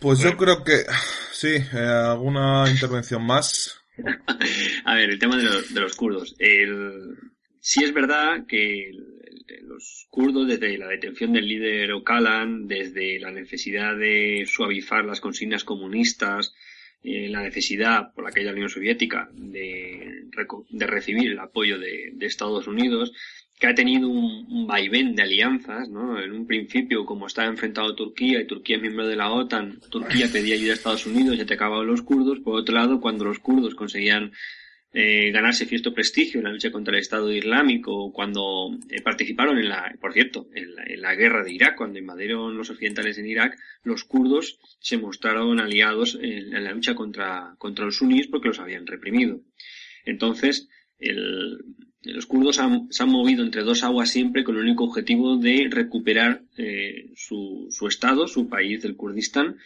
Pues yo creo que sí, eh, alguna intervención más. A ver, el tema de los, de los kurdos. El, sí es verdad que los kurdos, desde la detención del líder Ocalan, desde la necesidad de suavizar las consignas comunistas, eh, la necesidad por la que la Unión Soviética de, de recibir el apoyo de, de Estados Unidos, que ha tenido un, vaivén de alianzas, ¿no? En un principio, como estaba enfrentado a Turquía y Turquía es miembro de la OTAN, Turquía pedía ayuda a Estados Unidos y atacaban los kurdos. Por otro lado, cuando los kurdos conseguían eh, ganarse cierto prestigio en la lucha contra el Estado Islámico, cuando eh, participaron en la, por cierto, en la, guerra de Irak, cuando invadieron los occidentales en Irak, los kurdos se mostraron aliados en, en la lucha contra, contra los suníes porque los habían reprimido. Entonces, el, los kurdos se han movido entre dos aguas siempre con el único objetivo de recuperar eh, su, su, estado, su país del Kurdistán,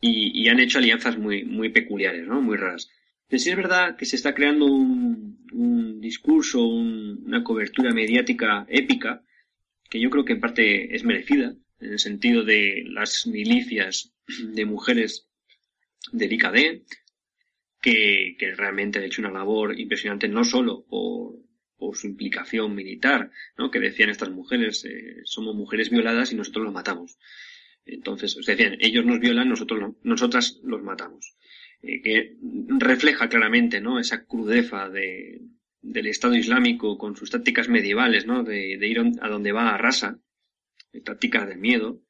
y, han hecho alianzas muy, muy peculiares, ¿no? muy raras. Pero sí es verdad que se está creando un, discurso, un, una cobertura mediática épica, que yo creo que en parte es merecida, en el sentido de las milicias de mujeres del IKD, que, que realmente han hecho una labor impresionante no solo por, su implicación militar, ¿no? Que decían estas mujeres, eh, somos mujeres violadas y nosotros los matamos. Entonces, decían, ellos nos violan, nosotros, nosotras los matamos. Eh, que refleja claramente, ¿no? Esa crudeza de, del Estado Islámico con sus tácticas medievales, ¿no? De, ir a donde va a rasa, tácticas de miedo,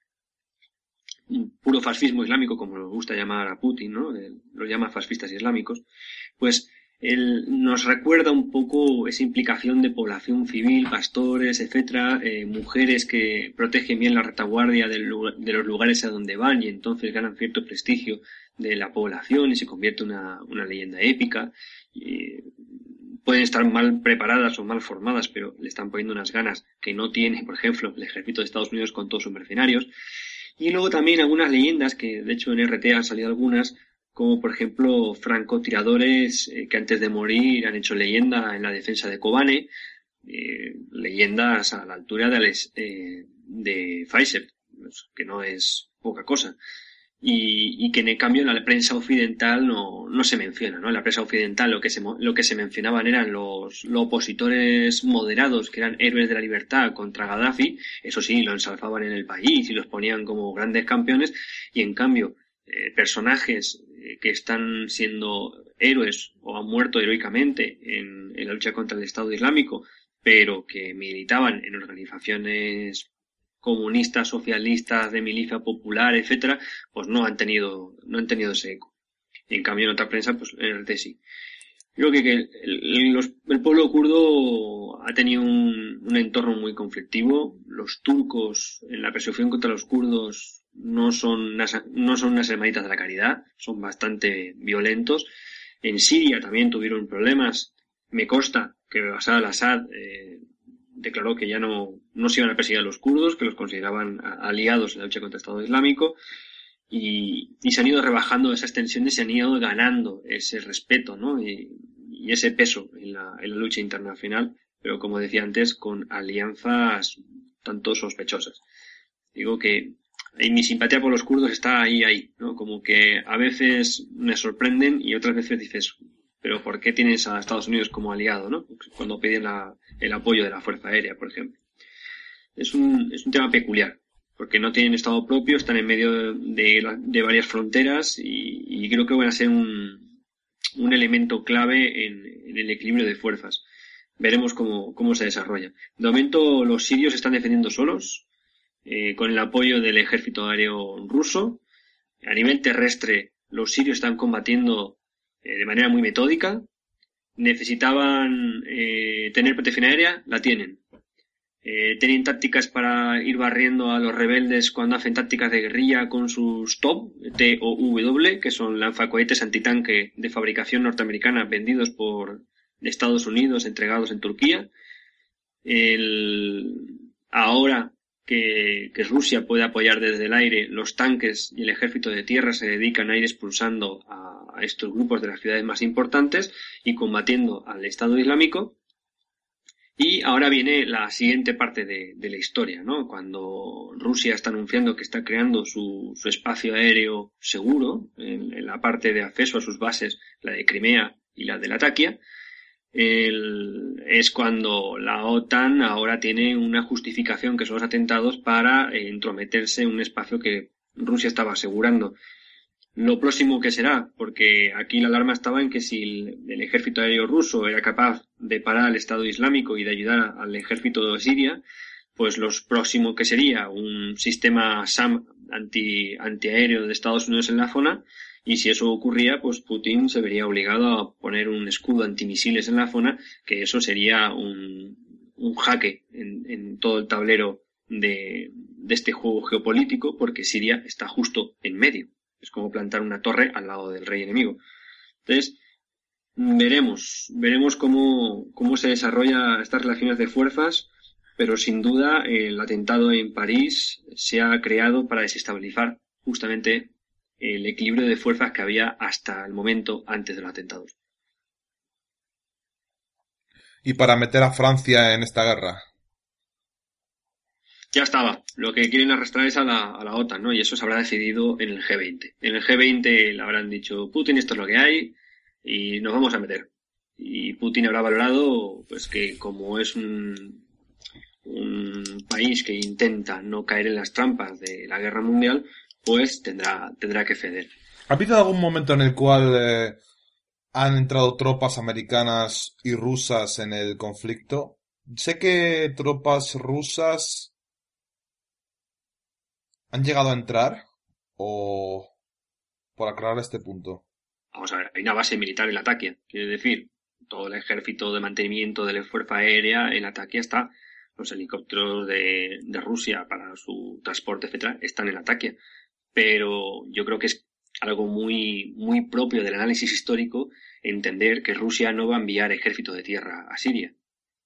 puro fascismo islámico, como nos gusta llamar a Putin. Los llama fascistas islámicos, pues él nos recuerda un poco esa implicación de población civil, pastores, etcétera, eh, mujeres que protegen bien la retaguardia de los lugares a donde van y entonces ganan cierto prestigio de la población y se convierte en una, una leyenda épica. Y pueden estar mal preparadas o mal formadas, pero le están poniendo unas ganas que no tiene, por ejemplo, el ejército de Estados Unidos con todos sus mercenarios. Y luego también algunas leyendas, que de hecho en RT han salido algunas, como por ejemplo francotiradores eh, que antes de morir han hecho leyenda en la defensa de Kobane, eh, leyendas a la altura de, eh, de Pfizer, que no es poca cosa. Y, que en cambio en la prensa occidental no, no se menciona, ¿no? En la prensa occidental lo que se, lo que se mencionaban eran los, los opositores moderados que eran héroes de la libertad contra Gaddafi, eso sí, lo ensalzaban en el país y los ponían como grandes campeones, y en cambio eh, personajes que están siendo héroes o han muerto heroicamente en, la lucha contra el Estado Islámico, pero que militaban en organizaciones comunistas, socialistas, de milicia popular, etcétera, pues no han tenido, no han tenido ese eco. Y en cambio en otra prensa, pues en el TESI. Creo que, el, el, pueblo kurdo ha tenido un, un, entorno muy conflictivo. Los turcos en la persecución contra los kurdos no son unas, no son unas hermanitas de la caridad, son bastante violentos. En Siria también tuvieron problemas. Me consta que Bashar al-Assad eh, declaró que ya no, no se iban a perseguir a los kurdos, que los consideraban aliados en la lucha contra el Estado Islámico. Y, y, se han ido rebajando esas tensiones, se han ido ganando ese respeto ¿no? y, y ese peso en la, en la lucha internacional, pero como decía antes, con alianzas tanto sospechosas. Digo que y mi simpatía por los kurdos está ahí, ahí, ¿no? Como que a veces me sorprenden y otras veces dices, pero ¿por qué tienes a Estados Unidos como aliado, no? Cuando piden el apoyo de la Fuerza Aérea, por ejemplo. Es un, es un tema peculiar, porque no tienen Estado propio, están en medio de, de varias fronteras y, y, creo que van a ser un, un elemento clave en, en el equilibrio de fuerzas. Veremos cómo, cómo se desarrolla. De momento los sirios están defendiendo solos, eh, con el apoyo del ejército aéreo ruso. A nivel terrestre, los sirios están combatiendo eh, de manera muy metódica. Necesitaban eh, tener protección aérea, la tienen. tienen tácticas para ir barriendo a los rebeldes cuando hacen tácticas de guerrilla con sus TOW, T-O-W, que son lanzacohetes antitanque de fabricación norteamericana vendidos por Estados Unidos, entregados en Turquía. El... Ahora que, Rusia puede apoyar desde el aire, los tanques y el ejército de tierra se dedican a ir expulsando a, estos grupos de las ciudades más importantes y combatiendo al Estado Islámico. Y ahora viene la siguiente parte de, la historia, ¿no? Cuando Rusia está anunciando que está creando su, espacio aéreo seguro en, la parte de acceso a sus bases, la de Crimea y la de Latakia, es cuando la OTAN ahora tiene una justificación que son los atentados para eh, entrometerse en un espacio que Rusia estaba asegurando. Lo próximo que será, porque aquí la alarma estaba en que si el, ejército aéreo ruso era capaz de parar al Estado Islámico y de ayudar al ejército de Siria, pues lo próximo que sería un sistema SAM anti, antiaéreo de Estados Unidos en la zona y si eso ocurría, pues Putin se vería obligado a poner un escudo antimisiles en la zona, que eso sería un, un jaque en, todo el tablero de, de este juego geopolítico, porque Siria está justo en medio. Es como plantar una torre al lado del rey enemigo. Entonces, veremos, veremos cómo, cómo se desarrollan estas relaciones de fuerzas, pero sin duda el atentado en París se ha creado para desestabilizar justamente el equilibrio de fuerzas que había hasta el momento antes de los atentados. ¿Y para meter a Francia en esta guerra? Ya estaba. Lo que quieren arrastrar es a la, a la OTAN, ¿no? Y eso se habrá decidido en el G20. En el G20 le habrán dicho, Putin, esto es lo que hay y nos vamos a meter. Y Putin habrá valorado, pues que como es un, un país que intenta no caer en las trampas de la guerra mundial, pues tendrá, tendrá que ceder. ¿Ha habido algún momento en el cual eh, han entrado tropas americanas y rusas en el conflicto? Sé que tropas rusas han llegado a entrar o por aclarar este punto. Vamos a ver, hay una base militar en la Quiere decir, todo el ejército de mantenimiento de la fuerza aérea en ataque está. Los helicópteros de, de Rusia para su transporte, etcétera, están en Latakia pero yo creo que es algo muy, muy propio del análisis histórico entender que Rusia no va a enviar ejército de tierra a Siria.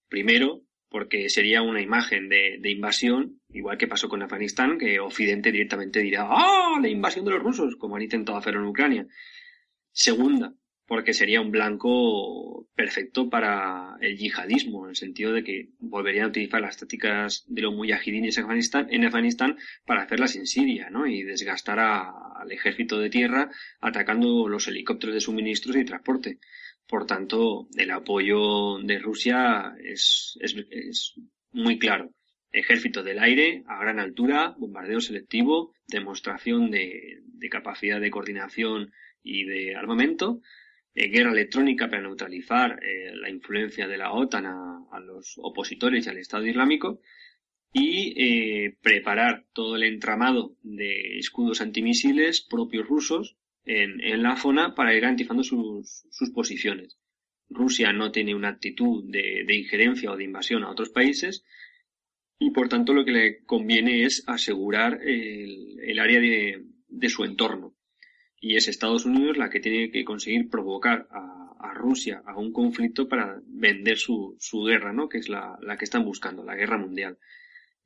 Primero, porque sería una imagen de, invasión, igual que pasó con Afganistán, que Occidente directamente dirá, ¡ah! la invasión de los rusos, como han intentado hacerlo en Ucrania. Segunda, porque sería un blanco perfecto para el yihadismo, en el sentido de que volverían a utilizar las tácticas de los mujahidines en Afganistán, en Afganistán para hacerlas en Siria, ¿no? Y desgastar al ejército de tierra atacando los helicópteros de suministros y transporte. Por tanto, el apoyo de Rusia es, es muy claro. Ejército del aire a gran altura, bombardeo selectivo, demostración de, de capacidad de coordinación y de armamento, eh, guerra electrónica para neutralizar eh, la influencia de la OTAN a, los opositores y al Estado Islámico y eh, preparar todo el entramado de escudos antimisiles propios rusos en, la zona para ir garantizando sus, posiciones. Rusia no tiene una actitud de, injerencia o de invasión a otros países y por tanto lo que le conviene es asegurar el, área de su entorno y es Estados Unidos la que tiene que conseguir provocar a, Rusia a un conflicto para vender su, su guerra, ¿no? Que es la, la, que están buscando, la guerra mundial.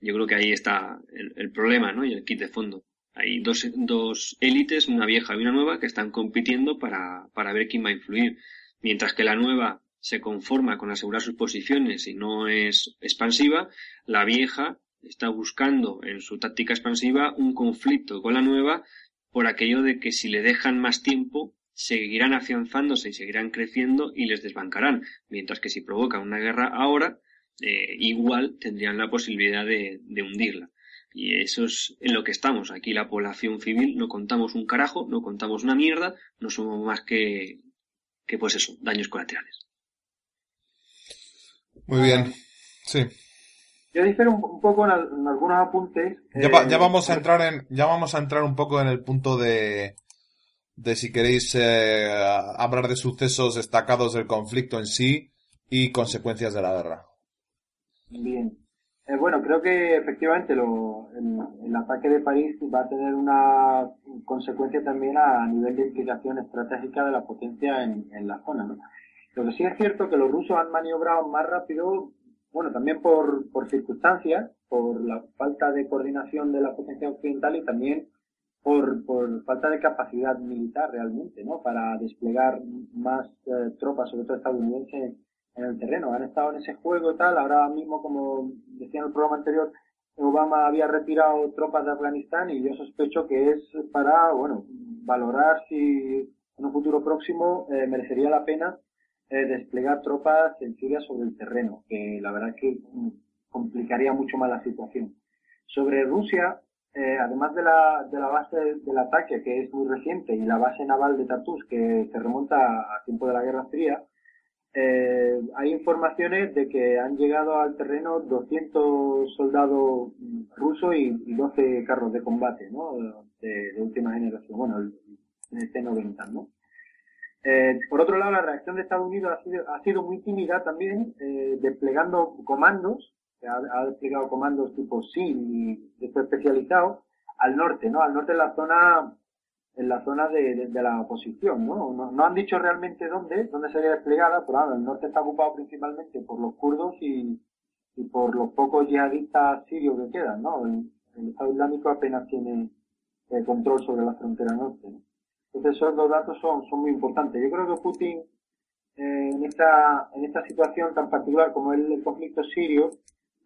Yo creo que ahí está el, problema, ¿no? Y el kit de fondo. Hay dos, dos élites, una vieja y una nueva, que están compitiendo para, para ver quién va a influir. Mientras que la nueva se conforma con asegurar sus posiciones y no es expansiva, la vieja está buscando en su táctica expansiva un conflicto con la nueva por aquello de que si le dejan más tiempo, seguirán afianzándose y seguirán creciendo y les desbancarán, mientras que si provocan una guerra ahora, eh, igual tendrían la posibilidad de, hundirla. Y eso es en lo que estamos. Aquí la población civil no contamos un carajo, no contamos una mierda, no somos más que, que pues eso, daños colaterales. Muy bien. Sí. Yo difiero un, poco en, algunos apuntes. Ya, eh, vamos a entrar en, ya vamos a entrar un poco en el punto de, de si queréis eh, hablar de sucesos destacados del conflicto en sí y consecuencias de la guerra. Bien. Eh, bueno, creo que efectivamente lo, el, ataque de París va a tener una consecuencia también a nivel de implicación estratégica de la potencia en, en la zona. ¿no? Lo que sí es cierto que los rusos han maniobrado más rápido bueno, también por, por circunstancias, por la falta de coordinación de la potencia occidental y también por, por falta de capacidad militar realmente, ¿no? Para desplegar más eh, tropas, sobre todo estadounidenses, en el terreno. Han estado en ese juego y tal. Ahora mismo, como decía en el programa anterior, Obama había retirado tropas de Afganistán y yo sospecho que es para, bueno, valorar si en un futuro próximo eh, merecería la pena eh, desplegar tropas en Siria sobre el terreno, que la verdad que mm, complicaría mucho más la situación. Sobre Rusia, eh, además de la, de la base del ataque, que es muy reciente, y la base naval de Tartus, que se remonta a tiempo de la Guerra Fría, eh, hay informaciones de que han llegado al terreno 200 soldados rusos y, 12 carros de combate, ¿no? De, última generación, bueno, el, el T-90, ¿no? Eh, por otro lado, la reacción de Estados Unidos ha sido, ha sido muy tímida también, eh, desplegando comandos, ha, desplegado comandos tipo SIM y después especializados al norte, ¿no? Al norte de la zona en la zona de, la oposición, ¿no? ¿no? han dicho realmente dónde, dónde sería desplegada, pero bueno, el norte está ocupado principalmente por los kurdos y, por los pocos yihadistas sirios que quedan, ¿no? El, Estado Islámico apenas tiene el control sobre la frontera norte. ¿no? Entonces esos dos datos son, son muy importantes. Yo creo que Putin eh, en esta en esta situación tan particular como el, el conflicto sirio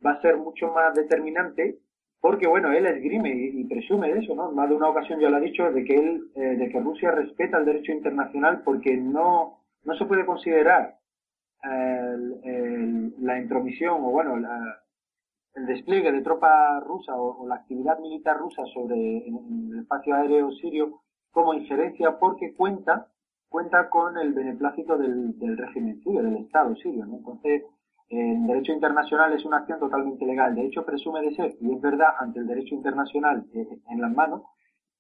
va a ser mucho más determinante porque bueno, él esgrime y, presume de eso, ¿no? Más de una ocasión ya lo ha dicho, de que él, eh, de que Rusia respeta el derecho internacional porque no, no se puede considerar la intromisión o bueno, el despliegue de tropas rusas o, la actividad militar rusa sobre el espacio aéreo sirio como injerencia porque cuenta cuenta con el beneplácito del, del régimen sirio, del Estado sirio, ¿no? Entonces, en derecho internacional es una acción totalmente legal. De hecho, presume de ser, y es verdad, ante el derecho internacional eh, en las manos,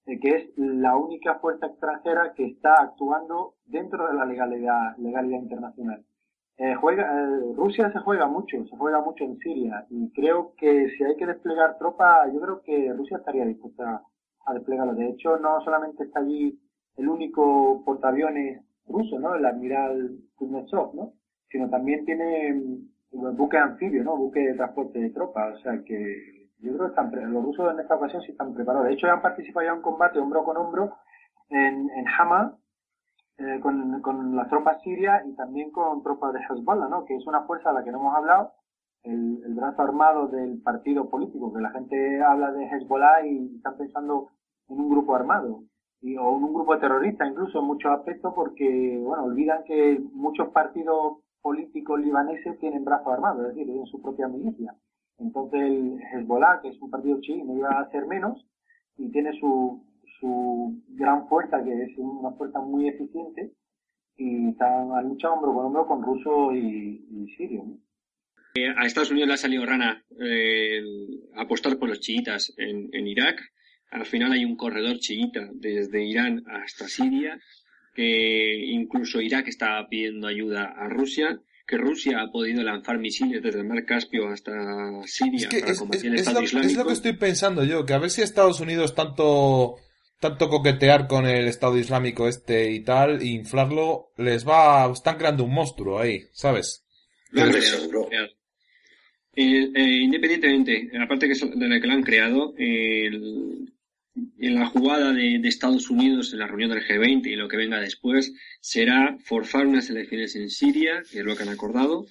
eh, que es la única fuerza extranjera que está actuando dentro de la legalidad, legalidad internacional. Eh, juega, Rusia se juega mucho, se juega mucho en Siria, y creo que si hay que desplegar tropas, yo creo que Rusia estaría dispuesta a desplegarlo. De hecho, no solamente está allí el único portaaviones ruso, ¿no? El admiral Kuznetsov, ¿no? Sino también tiene buque anfibio, ¿no? Buque de transporte de tropas. O sea que yo creo que están, los rusos en esta ocasión sí están preparados. De hecho, han participado ya en un combate hombro con hombro en, en Hama eh, con, con las tropas sirias y también con tropas de Hezbollah, ¿no? Que es una fuerza a la que no hemos hablado, el, brazo armado del partido político, que la gente habla de Hezbollah y están pensando en un grupo armado. Y, o en un grupo terrorista incluso en muchos aspectos porque bueno olvidan que muchos partidos políticos libaneses tienen brazos armados, es decir, tienen su propia milicia. Entonces el Hezbollah, que es un partido chií, no iba a ser menos y tiene su, su gran fuerza, que es una fuerza muy eficiente, y están a lucha hombro con hombro con rusos y, y sirios. Eh, a Estados Unidos le ha salido rana eh, apostar por los chiitas en, en Irak. Al final hay un corredor chiita desde Irán hasta Siria que incluso Irak está pidiendo ayuda a Rusia, que Rusia ha podido lanzar misiles desde el mar Caspio hasta Siria para combatir el Estado lo, Islámico. Es lo que estoy pensando yo, que a ver si Estados Unidos tanto tanto coquetear con el Estado Islámico este y tal, e inflarlo, les va, están creando un monstruo ahí, ¿sabes? Lo han creado, eh, eh, independientemente, la parte que, de la que lo han creado, en la jugada de, de, Estados Unidos en la reunión del G20 y lo que venga después será forzar unas elecciones en Siria, que es lo que han acordado,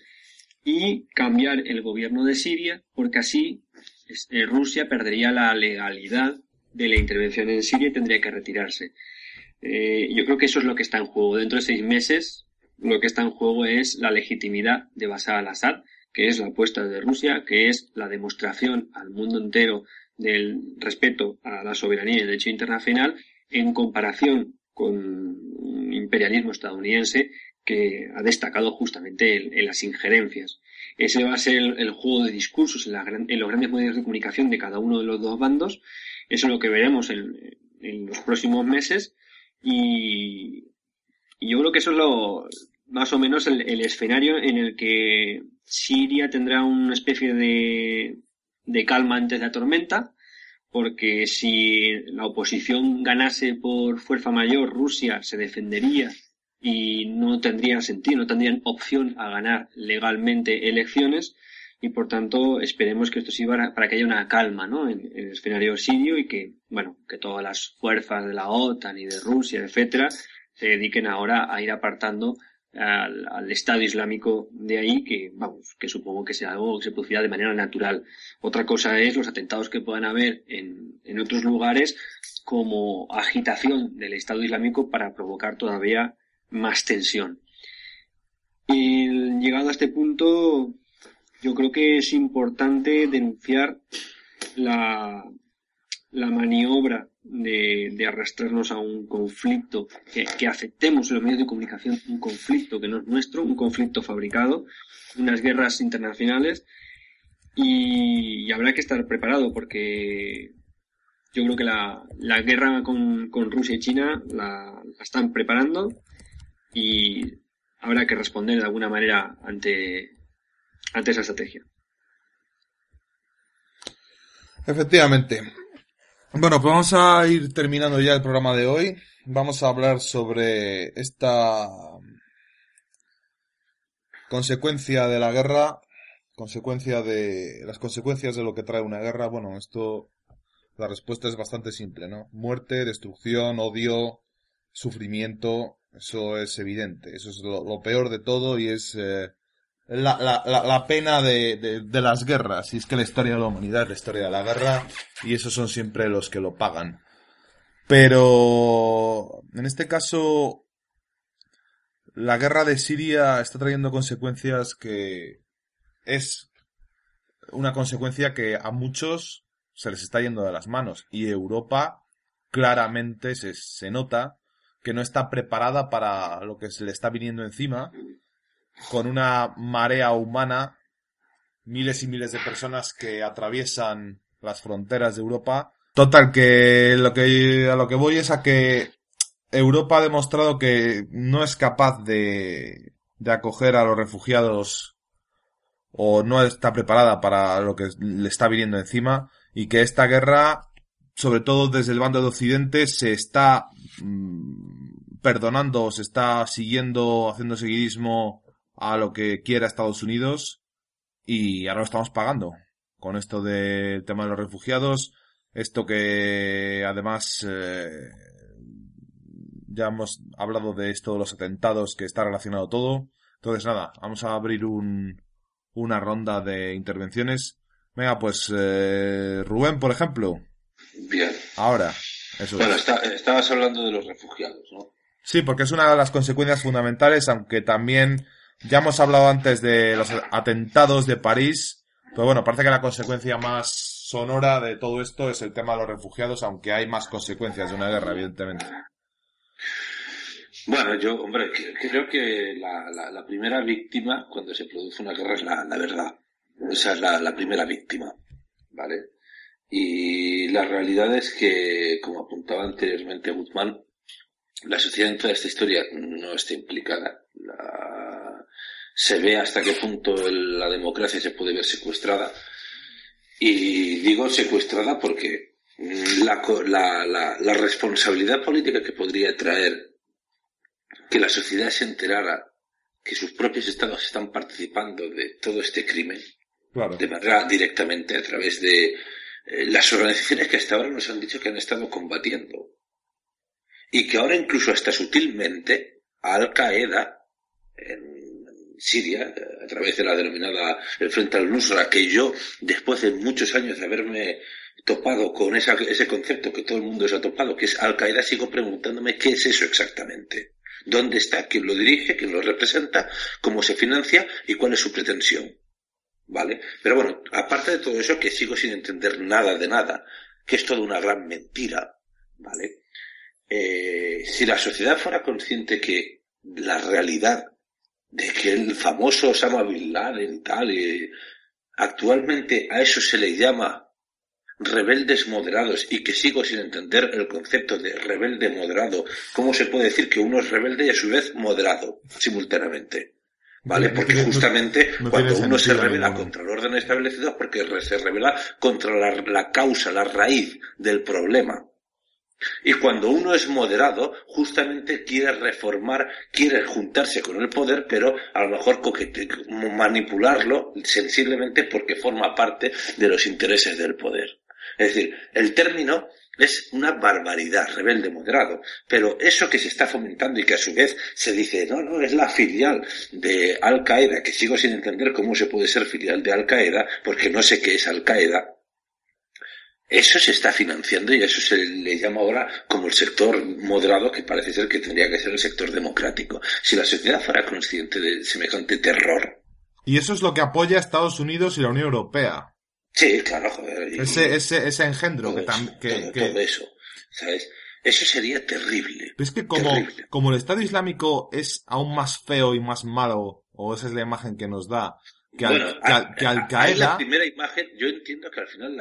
y cambiar el gobierno de Siria, porque así eh, Rusia perdería la legalidad de la intervención en Siria y tendría que retirarse. Yo creo que eso es lo que está en juego. Dentro de seis meses, lo que está en juego es la legitimidad de Bashar al-Assad, que es la apuesta de Rusia, que es la demostración al mundo entero del respeto a la soberanía y el derecho internacional en comparación con un imperialismo estadounidense que ha destacado justamente en, las injerencias. Ese va a ser el, juego de discursos en, los grandes medios de comunicación de cada uno de los dos bandos. Eso es lo que veremos en, los próximos meses y, yo creo que eso es lo más o menos el escenario en el que Siria tendrá una especie de, de calma antes de la tormenta, porque si la oposición ganase por fuerza mayor, Rusia se defendería y no tendría sentido, no tendrían opción a ganar legalmente elecciones. y por tanto esperemos que esto sirva para que haya una calma ¿no? en, el escenario sirio y que, bueno, que todas las fuerzas de la OTAN y de Rusia, etcétera, se dediquen ahora a ir apartando al, Estado Islámico de ahí, que vamos, que supongo que sea algo que se producirá de manera natural. Otra cosa es los atentados que puedan haber en, en otros lugares como agitación del Estado Islámico para provocar todavía más tensión. Y llegado a este punto, yo creo que es importante denunciar la, la maniobra de, arrastrarnos a un conflicto, que, que, aceptemos en los medios de comunicación un conflicto que no es nuestro, un conflicto fabricado, unas guerras internacionales, y, habrá que estar preparado porque yo creo que la, la guerra con, con, Rusia y China la, la están preparando y habrá que responder de alguna manera ante, ante esa estrategia. Efectivamente. Bueno, pues vamos a ir terminando ya el programa de hoy. Vamos a hablar sobre esta consecuencia de la guerra, consecuencia de las consecuencias de lo que trae una guerra. Bueno, esto la respuesta es bastante simple, ¿no? Muerte, destrucción, odio, sufrimiento, eso es evidente. Eso es lo, peor de todo y es eh, la, la, la, pena de, de, las guerras. Y es que la historia de la humanidad es la historia de la guerra y esos son siempre los que lo pagan. Pero en este caso, la guerra de Siria está trayendo consecuencias que es una consecuencia que a muchos se les está yendo de las manos. Y Europa claramente se, se nota que no está preparada para lo que se le está viniendo encima con una marea humana, miles y miles de personas que atraviesan las fronteras de Europa. Total, que lo que a lo que voy es a que Europa ha demostrado que no es capaz de, de acoger a los refugiados o no está preparada para lo que le está viniendo encima y que esta guerra, sobre todo desde el bando de Occidente, se está mm, perdonando, se está siguiendo, haciendo seguidismo a lo que quiera Estados Unidos y ahora lo estamos pagando con esto del tema de los refugiados, esto que además eh, ya hemos hablado de esto de los atentados que está relacionado todo. Entonces nada, vamos a abrir un, una ronda de intervenciones. Venga, pues eh, Rubén, por ejemplo. Bien. Ahora. Eso bueno, estabas hablando de los refugiados, ¿no? Sí, porque es una de las consecuencias fundamentales, aunque también ya hemos hablado antes de los atentados de París, pero bueno, parece que la consecuencia más sonora de todo esto es el tema de los refugiados, aunque hay más consecuencias de una guerra, evidentemente. Bueno, yo, hombre, creo que la, primera víctima cuando se produce una guerra es la, verdad. Esa es la, primera víctima, ¿vale? Y la realidad es que, como apuntaba anteriormente Guzmán, la sociedad en toda esta historia no está implicada. La, se ve hasta qué punto la democracia se puede ver secuestrada. Y digo secuestrada porque la, la, la, responsabilidad política que podría traer que la sociedad se enterara que sus propios estados están participando de todo este crimen, de manera directamente a través de eh, las organizaciones que hasta ahora nos han dicho que han estado combatiendo. Y que ahora incluso hasta sutilmente Al Qaeda, en Siria, a través de la denominada el Frente al Nusra, que yo, después de muchos años de haberme topado con ese concepto que todo el mundo se ha topado, que es Al-Qaeda, sigo preguntándome qué es eso exactamente. ¿Dónde está? ¿Quién lo dirige? ¿Quién lo representa? ¿Cómo se financia? ¿Y cuál es su pretensión? ¿Vale? Pero bueno, aparte de todo eso, que sigo sin entender nada de nada, que es toda una gran mentira, ¿vale? Eh, si la sociedad fuera consciente que la realidad de que el famoso Osama Bin Laden y tal, y actualmente a eso se le llama rebeldes moderados y que sigo sin entender el concepto de rebelde moderado. ¿Cómo se puede decir que uno es rebelde y a su vez moderado simultáneamente? ¿Vale? Porque justamente cuando uno se revela contra el orden establecido es porque se revela contra la, la causa, la raíz del problema. Y cuando uno es moderado, justamente quiere reformar, quiere juntarse con el poder, pero a lo mejor manipularlo sensiblemente porque forma parte de los intereses del poder. Es decir, el término es una barbaridad, rebelde moderado. Pero eso que se está fomentando y que a su vez se dice, no, no, es la filial de Al Qaeda, que sigo sin entender cómo se puede ser filial de Al Qaeda, porque no sé qué es Al Qaeda, eso se está financiando y eso se le llama ahora como el sector moderado que parece ser que tendría que ser el sector democrático. Si la sociedad fuera consciente de semejante terror. Y eso es lo que apoya a Estados Unidos y la Unión Europea. Sí, claro, joder. ese, ese, ese engendro que, también... todo, eso, ¿sabes? Eso sería terrible. es que como, como el Estado Islámico es aún más feo y más malo, o esa es la imagen que nos da, que, al, Qaeda... La primera imagen, yo entiendo que al final,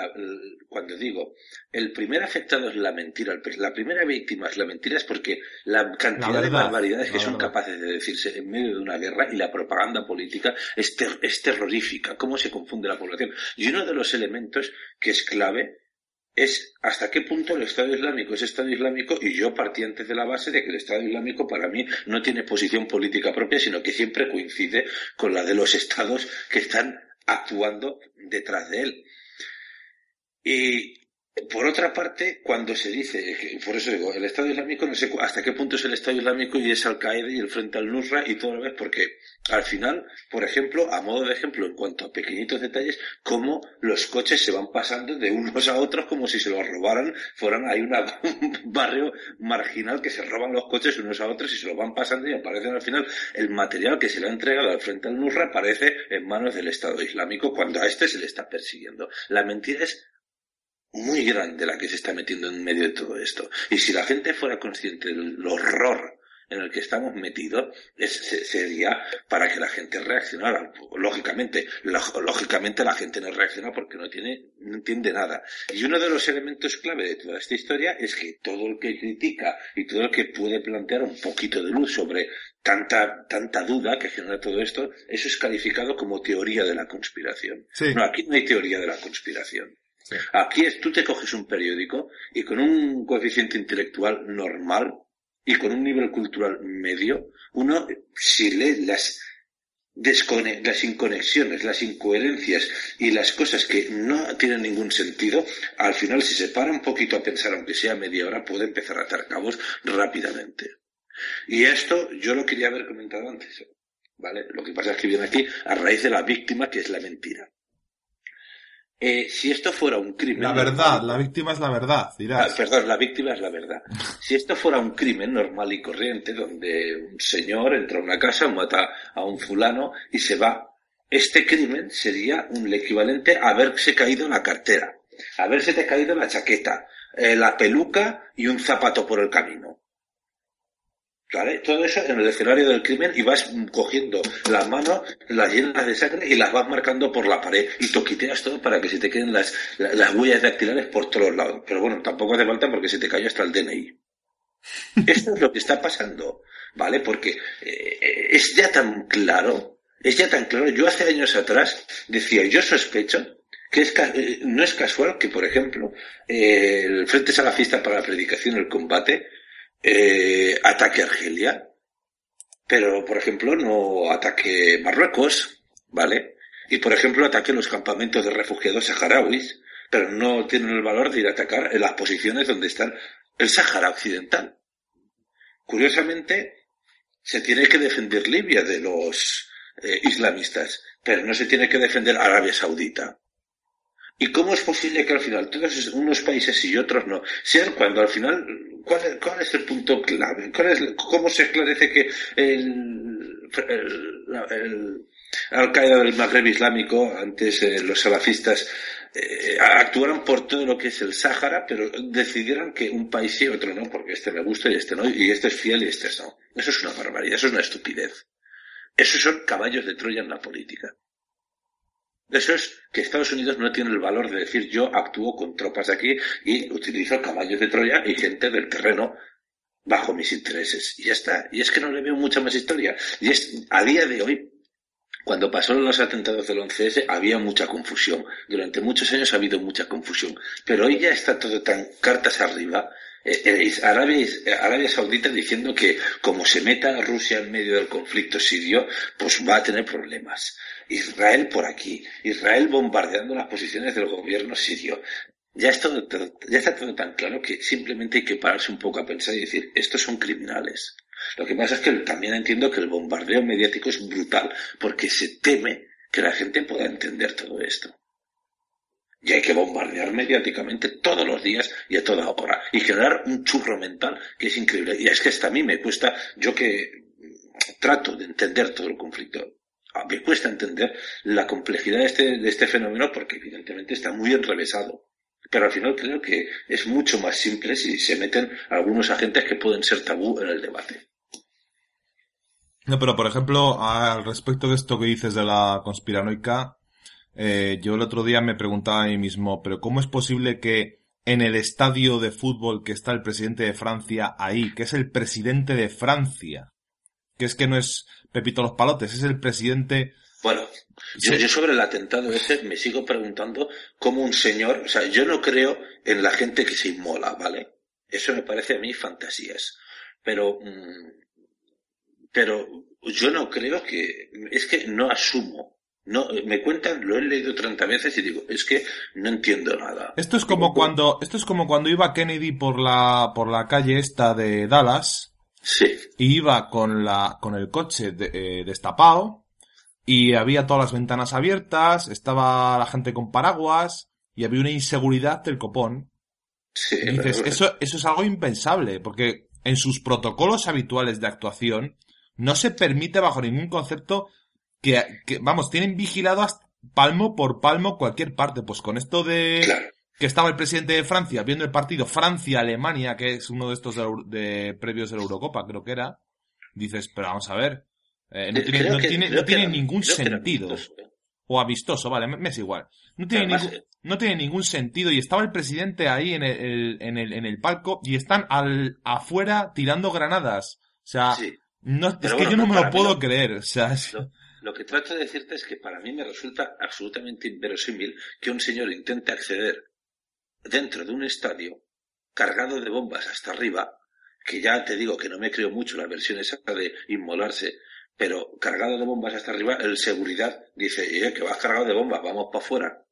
cuando digo, el primer afectado es la mentira, la primera víctima es la mentira, es porque la cantidad de barbaridades que son capaces de decirse en medio de una guerra y la propaganda política es, es terrorífica, cómo se confunde la población. Y uno de los elementos que es clave es hasta qué punto el Estado Islámico es Estado Islámico y yo partí antes de la base de que el Estado Islámico para mí no tiene posición política propia, sino que siempre coincide con la de los estados que están actuando detrás de él. Y por otra parte, cuando se dice, por eso digo, el Estado Islámico, no sé hasta qué punto es el Estado Islámico y es Al-Qaeda y el Frente al-Nusra y todo lo ves, porque al final, por ejemplo, a modo de ejemplo, en cuanto a pequeñitos detalles, cómo los coches se van pasando de unos a otros como si se los robaran, fueran, hay un barrio marginal que se roban los coches unos a otros y se los van pasando y aparecen al final el material que se le ha entregado al Frente al-Nusra aparece en manos del Estado Islámico cuando a este se le está persiguiendo. La mentira es muy grande la que se está metiendo en medio de todo esto. Y si la gente fuera consciente del horror en el que estamos metidos, sería para que la gente reaccionara. Lógicamente, lógicamente la gente no reacciona porque no tiene, no entiende nada. Y uno de los elementos clave de toda esta historia es que todo el que critica y todo el que puede plantear un poquito de luz sobre tanta, tanta duda que genera todo esto, eso es calificado como teoría de la conspiración. No, aquí no hay teoría de la conspiración. Aquí es, tú te coges un periódico y con un coeficiente intelectual normal y con un nivel cultural medio, uno, si lee las, las inconexiones, las incoherencias y las cosas que no tienen ningún sentido, al final si se para un poquito a pensar, aunque sea media hora, puede empezar a atar cabos rápidamente. Y esto yo lo quería haber comentado antes, ¿vale? Lo que pasa es que viene aquí a raíz de la víctima, que es la mentira. Eh, si esto fuera un crimen. La verdad, la víctima es la verdad, dirás. Ah, perdón, la víctima es la verdad. Si esto fuera un crimen normal y corriente, donde un señor entra a una casa, mata a un fulano y se va, este crimen sería un equivalente a haberse caído la cartera, haberse te caído la chaqueta, eh, la peluca y un zapato por el camino. ¿Vale? Todo eso en el escenario del crimen y vas cogiendo las manos, las llenas de sangre y las vas marcando por la pared y toquiteas todo para que se te queden las, las huellas dactilares por todos lados. Pero bueno, tampoco hace falta porque se te cayó hasta el DNI. Esto es lo que está pasando, ¿vale? Porque eh, es ya tan claro, es ya tan claro. Yo hace años atrás decía, yo sospecho que es, eh, no es casual que, por ejemplo, eh, el Frente Salafista para la Predicación y el Combate eh, ataque Argelia, pero por ejemplo no ataque Marruecos, ¿vale? Y por ejemplo ataque los campamentos de refugiados saharauis, pero no tienen el valor de ir a atacar en las posiciones donde están el Sahara Occidental. Curiosamente, se tiene que defender Libia de los eh, islamistas, pero no se tiene que defender Arabia Saudita. ¿Y cómo es posible que al final todos unos países y otros no? Sean cuando al final, ¿cuál es, cuál es el punto clave? ¿Cuál es, ¿Cómo se esclarece que el, el, Al-Qaeda del Magreb Islámico, antes eh, los salafistas, eh, actuaron por todo lo que es el Sáhara, pero decidieron que un país y otro no, porque este me gusta y este no, y este es fiel y este no. Eso es una barbaridad, eso es una estupidez. Esos son caballos de Troya en la política. Eso es que Estados Unidos no tiene el valor de decir yo actúo con tropas aquí y utilizo caballos de Troya y gente del terreno bajo mis intereses. Y ya está. Y es que no le veo mucha más historia. Y es, a día de hoy, cuando pasaron los atentados del 11S había mucha confusión. Durante muchos años ha habido mucha confusión. Pero hoy ya está todo tan cartas arriba eh, eh, Arabia, Saudita diciendo que como se meta Rusia en medio del conflicto sirio, pues va a tener problemas. Israel por aquí, Israel bombardeando las posiciones del gobierno sirio. Ya, ya está todo tan claro que simplemente hay que pararse un poco a pensar y decir, estos son criminales. Lo que pasa es que también entiendo que el bombardeo mediático es brutal porque se teme que la gente pueda entender todo esto. Y hay que bombardear mediáticamente todos los días y a toda hora. Y generar un churro mental que es increíble. Y es que hasta a mí me cuesta, yo que trato de entender todo el conflicto, me cuesta entender la complejidad de este, de este fenómeno porque evidentemente está muy enrevesado. Pero al final creo que es mucho más simple si se meten algunos agentes que pueden ser tabú en el debate. No, pero por ejemplo, al respecto de esto que dices de la conspiranoica, eh, yo el otro día me preguntaba a mí mismo, pero ¿cómo es posible que en el estadio de fútbol que está el presidente de Francia ahí, que es el presidente de Francia, que es que no es Pepito los Palotes, es el presidente... Bueno, yo, sobre el atentado ese me sigo preguntando cómo un señor, o sea, yo no creo en la gente que se inmola, ¿vale? Eso me parece a mí fantasías. Pero, mm, pero yo no creo que, es que no asumo no, me cuentan, lo he leído 30 veces y digo, es que no entiendo nada. Esto es como cuando, esto es como cuando iba Kennedy por la, por la calle esta de Dallas. Sí. Y iba con la, con el coche eh, destapado. Y había todas las ventanas abiertas, estaba la gente con paraguas, y había una inseguridad del copón. Sí, y dices, eso, eso es algo impensable, porque en sus protocolos habituales de actuación, no se permite bajo ningún concepto que, vamos, tienen vigilado palmo por palmo cualquier parte. Pues con esto de que estaba el presidente de Francia viendo el partido Francia-Alemania, que es uno de estos de, previos de la Eurocopa, creo que era, dices, pero vamos a ver, eh, no, tiene, no, tiene, ningún sentido. ¿eh? O amistoso, vale, me, es igual. No tiene, ningún, eh, no tiene ningún sentido. Y estaba el presidente ahí en el, en el, en el palco y están al, afuera tirando granadas. O sea, no, es que yo no me lo puedo creer. O sea, lo que trato de decirte es que para mí me resulta absolutamente inverosímil que un señor intente acceder dentro de un estadio cargado de bombas hasta arriba, que ya te digo que no me creo mucho la versión exacta de inmolarse, pero cargado de bombas hasta arriba, el seguridad dice, eh, que vas cargado de bombas, vamos para afuera.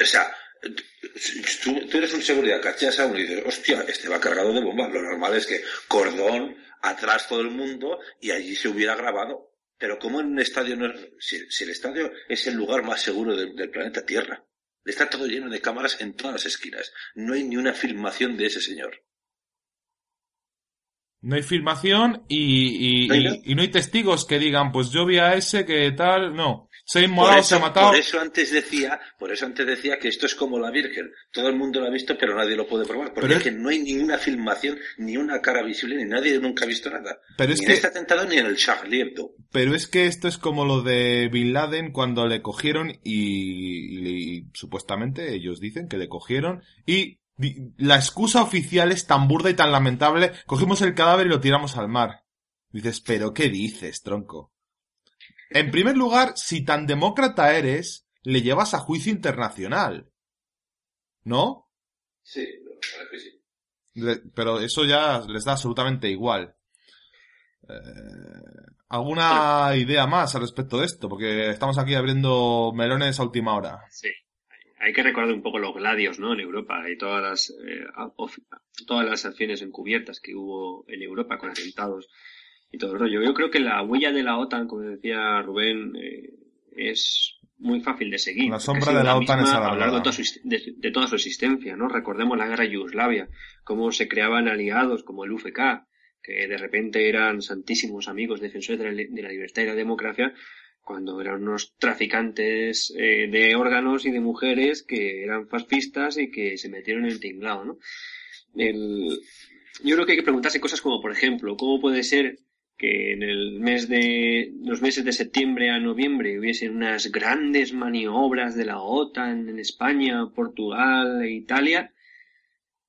o sea, tú, eres un seguridad, cachas a uno y dices, hostia, este va cargado de bombas. Lo normal es que cordón, atrás todo el mundo y allí se hubiera grabado. Pero como en un estadio no si, el estadio es el lugar más seguro del planeta Tierra, está todo lleno de cámaras en todas las esquinas. No hay ni una filmación de ese señor. No hay filmación y, y, ¿No hay testigos que digan, pues yo vi a ese que tal, no. Se ha inmolado, se ha matado. Por eso antes decía, por eso antes decía que esto es como la Virgen. Todo el mundo lo ha visto, pero nadie lo puede probar. Porque es que no hay ninguna filmación, ni una cara visible, ni nadie nunca ha visto nada. Pero es ni que... en este atentado ni en el Charlie Hebdo. Pero es que esto es como lo de Bin Laden cuando le cogieron y, y supuestamente ellos dicen que le cogieron y la excusa oficial es tan burda y tan lamentable. Cogimos el cadáver y lo tiramos al mar. Dices, pero ¿qué dices, tronco? En primer lugar, si tan demócrata eres, le llevas a juicio internacional. ¿No? Sí, sí. pero eso ya les da absolutamente igual. Eh, ¿Alguna idea más al respecto de esto? Porque estamos aquí abriendo melones a última hora. Sí hay que recordar un poco los gladios, ¿no? En Europa y todas las, eh, todas las acciones encubiertas que hubo en Europa con atentados y todo el rollo. Yo creo que la huella de la OTAN, como decía Rubén, eh, es muy fácil de seguir. La sombra de la, OTAN es a, lo largo de toda, su, de, toda su existencia, ¿no? Recordemos la guerra de Yugoslavia, cómo se creaban aliados como el UFK, que de repente eran santísimos amigos defensores de la, de la libertad y la democracia, cuando eran unos traficantes eh, de órganos y de mujeres que eran fascistas y que se metieron en el tinglado, ¿no? El... Yo creo que hay que preguntarse cosas como, por ejemplo, ¿cómo puede ser que en el mes de los meses de septiembre a noviembre hubiesen unas grandes maniobras de la OTAN en España, Portugal e Italia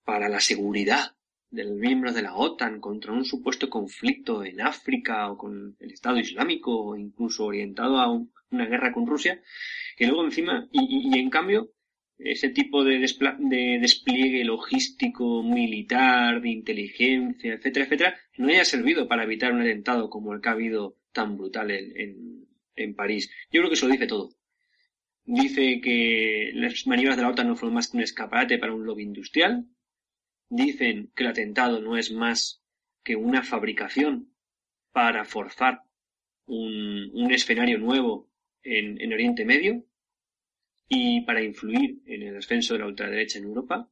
para la seguridad del miembro de la OTAN contra un supuesto conflicto en África o con el Estado Islámico o incluso orientado a una guerra con Rusia, y luego encima, y, en cambio, ese tipo de, de, despliegue logístico, militar, de inteligencia, etcétera, etcétera, no haya servido para evitar un atentado como el que ha habido tan brutal en, en, París. Yo creo que eso lo dice todo. Dice que las maniobras de la OTAN no fueron más que un escaparate para un lobby industrial. Dicen que el atentado no es más que una fabricación para forzar un, un escenario nuevo en, en Oriente Medio y para influir en el ascenso de la ultraderecha en Europa.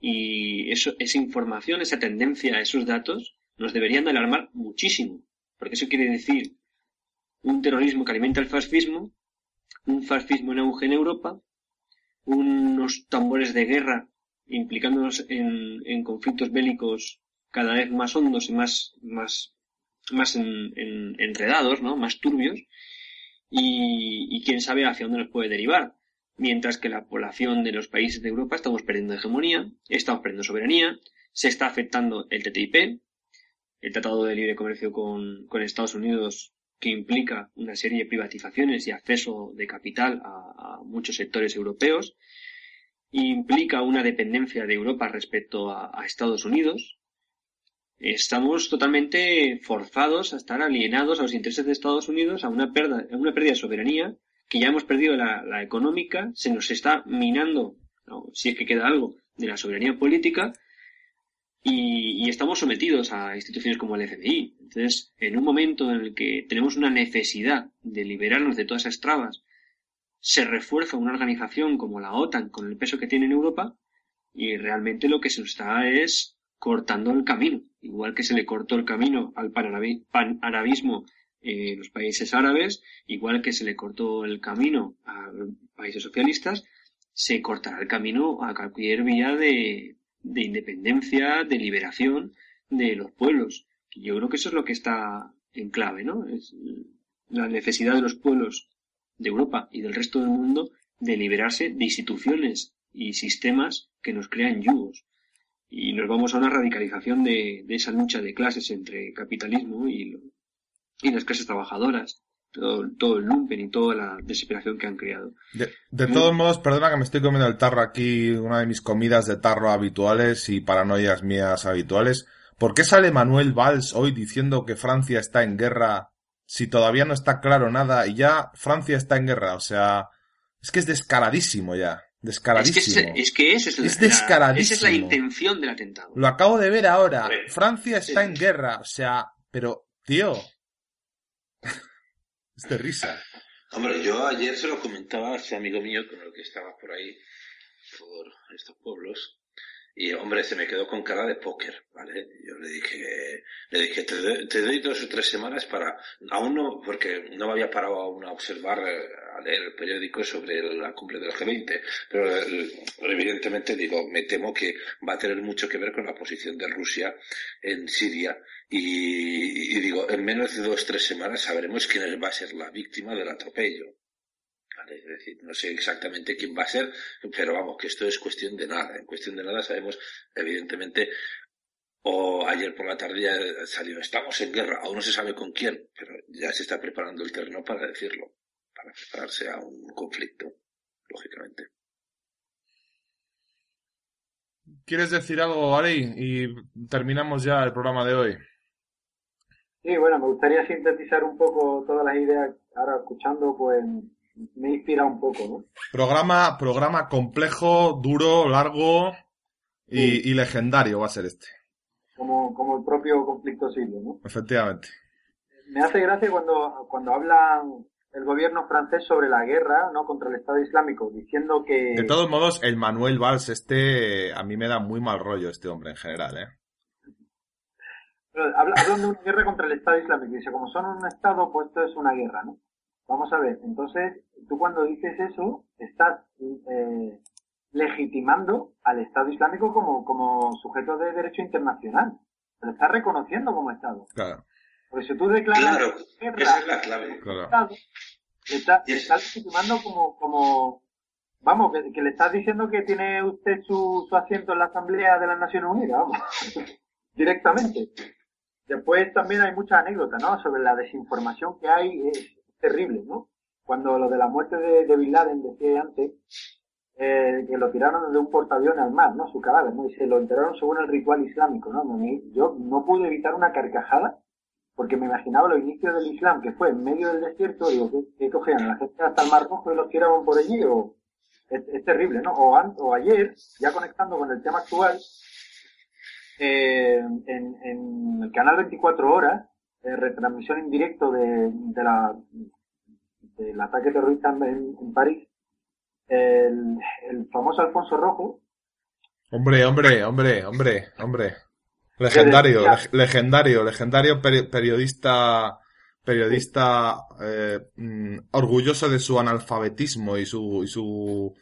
Y esa información, esa tendencia, esos datos, nos deberían de alarmar muchísimo. Porque eso quiere decir un terrorismo que alimenta el fascismo, un fascismo en auge en Europa, unos tambores de guerra implicándonos en, en conflictos bélicos cada vez más hondos y más, más, más enredados, ¿no? Más turbios. Y, y quién sabe hacia dónde nos puede derivar mientras que la población de los países de Europa estamos perdiendo hegemonía, estamos perdiendo soberanía, se está afectando el TTIP, el Tratado de Libre Comercio con, Estados Unidos, que implica una serie de privatizaciones y acceso de capital a, muchos sectores europeos, implica una dependencia de Europa respecto a, a Estados Unidos. Estamos totalmente forzados a estar alienados a los intereses de Estados Unidos, a una pérdida, a una pérdida de soberanía que ya hemos perdido la, económica, se nos está minando, si es que queda algo, de la soberanía política y, estamos sometidos a instituciones como el FMI. Entonces, en un momento en el que tenemos una necesidad de liberarnos de todas esas trabas, se refuerza una organización como la OTAN con el peso que tiene en Europa y realmente lo que se está es cortando el camino, igual que se le cortó el camino al panarabismo eh, los países árabes, igual que se le cortó el camino a países socialistas, se cortará el camino a cualquier vía de, de independencia, de liberación de los pueblos. Yo creo que eso es lo que está en clave, ¿no? Es la necesidad de los pueblos de Europa y del resto del mundo de liberarse de instituciones y sistemas que nos crean yugos. Y nos vamos a una radicalización de, de esa lucha de clases entre capitalismo y, y las clases trabajadoras, todo, todo el lumpen y toda la desesperación que han creado. De, de todos modos, perdona que me estoy comiendo el tarro aquí, una de mis comidas de tarro habituales y paranoias mías habituales. ¿Por qué sale Manuel Valls hoy diciendo que Francia está en guerra si todavía no está claro nada y ya Francia está en guerra? O sea, es que es descaradísimo ya. Descaradísimo. Es que, es, es, es descaradísimo. esa es la intención del atentado. Lo acabo de ver ahora. Francia está en guerra. O sea, pero, tío, es de risa. Hombre, yo ayer se lo comentaba a ese amigo mío con el que estaba por ahí, por estos pueblos, y hombre, se me quedó con cara de póker, ¿vale? Yo le dije, le dije, te doy, dos o tres semanas para, aún no, porque no me había parado aún a observar, eh, a leer el periódico sobre la cumbre del G20, pero eh, evidentemente digo, me temo que va a tener mucho que ver con la posición de Rusia en Siria y, digo, en menos de dos tres semanas sabremos quién va a ser la víctima del atropello. Es decir, no sé exactamente quién va a ser, pero vamos, que esto es cuestión de nada. En cuestión de nada sabemos, evidentemente, o ayer por la tarde ya salió, estamos en guerra, aún no se sabe con quién, pero ya se está preparando el terreno para decirlo, para prepararse a un conflicto, lógicamente. ¿Quieres decir algo, Ari? Y terminamos ya el programa de hoy. Sí, bueno, me gustaría sintetizar un poco todas las ideas, ahora escuchando, pues me inspira un poco, ¿no? Programa, programa complejo, duro, largo y, legendario va a ser este. Como, como el propio conflicto sirio, ¿no? Efectivamente. Me hace gracia cuando, cuando habla el gobierno francés sobre la guerra, ¿no? Contra el Estado Islámico, diciendo que... De todos modos, el Manuel Valls, este, a mí me da muy mal rollo este hombre en general, ¿eh? Hablan de una guerra contra el Estado Islámico. Dice, como son un Estado, pues esto es una guerra, ¿no? Vamos a ver, entonces, tú cuando dices eso, estás eh, legitimando al Estado Islámico como, como sujeto de derecho internacional. Lo estás reconociendo como Estado. Claro. Porque si tú declaras claro, esa es la clave. Claro. le, estás legitimando como, como vamos, que, le estás diciendo que tiene usted su, su asiento en la Asamblea de las Naciones Unidas, vamos, directamente. Después también hay muchas anécdotas, ¿no? Sobre la desinformación que hay. Es, terrible, ¿no? Cuando lo de la muerte de, Bin Laden decía antes, eh, que lo tiraron desde un portaaviones al mar, ¿no? Su cadáver, ¿no? Y se lo enterraron según el ritual islámico, ¿no? Yo no pude evitar una carcajada porque me imaginaba los inicios del Islam, que fue en medio del desierto, digo, ¿qué, cogían? ¿La gente hasta el Mar Rojo y los tiraban por allí? O, es, terrible, ¿no? O, o, ayer, ya conectando con el tema actual, eh, en, el canal 24 Horas, eh, retransmisión en directo de, de la, del ataque terrorista en, París, el, el famoso Alfonso Rojo. Hombre, hombre, hombre, hombre, hombre. Legendario, legendario, legendario periodista, periodista eh, mm, orgulloso de su analfabetismo y su, y su,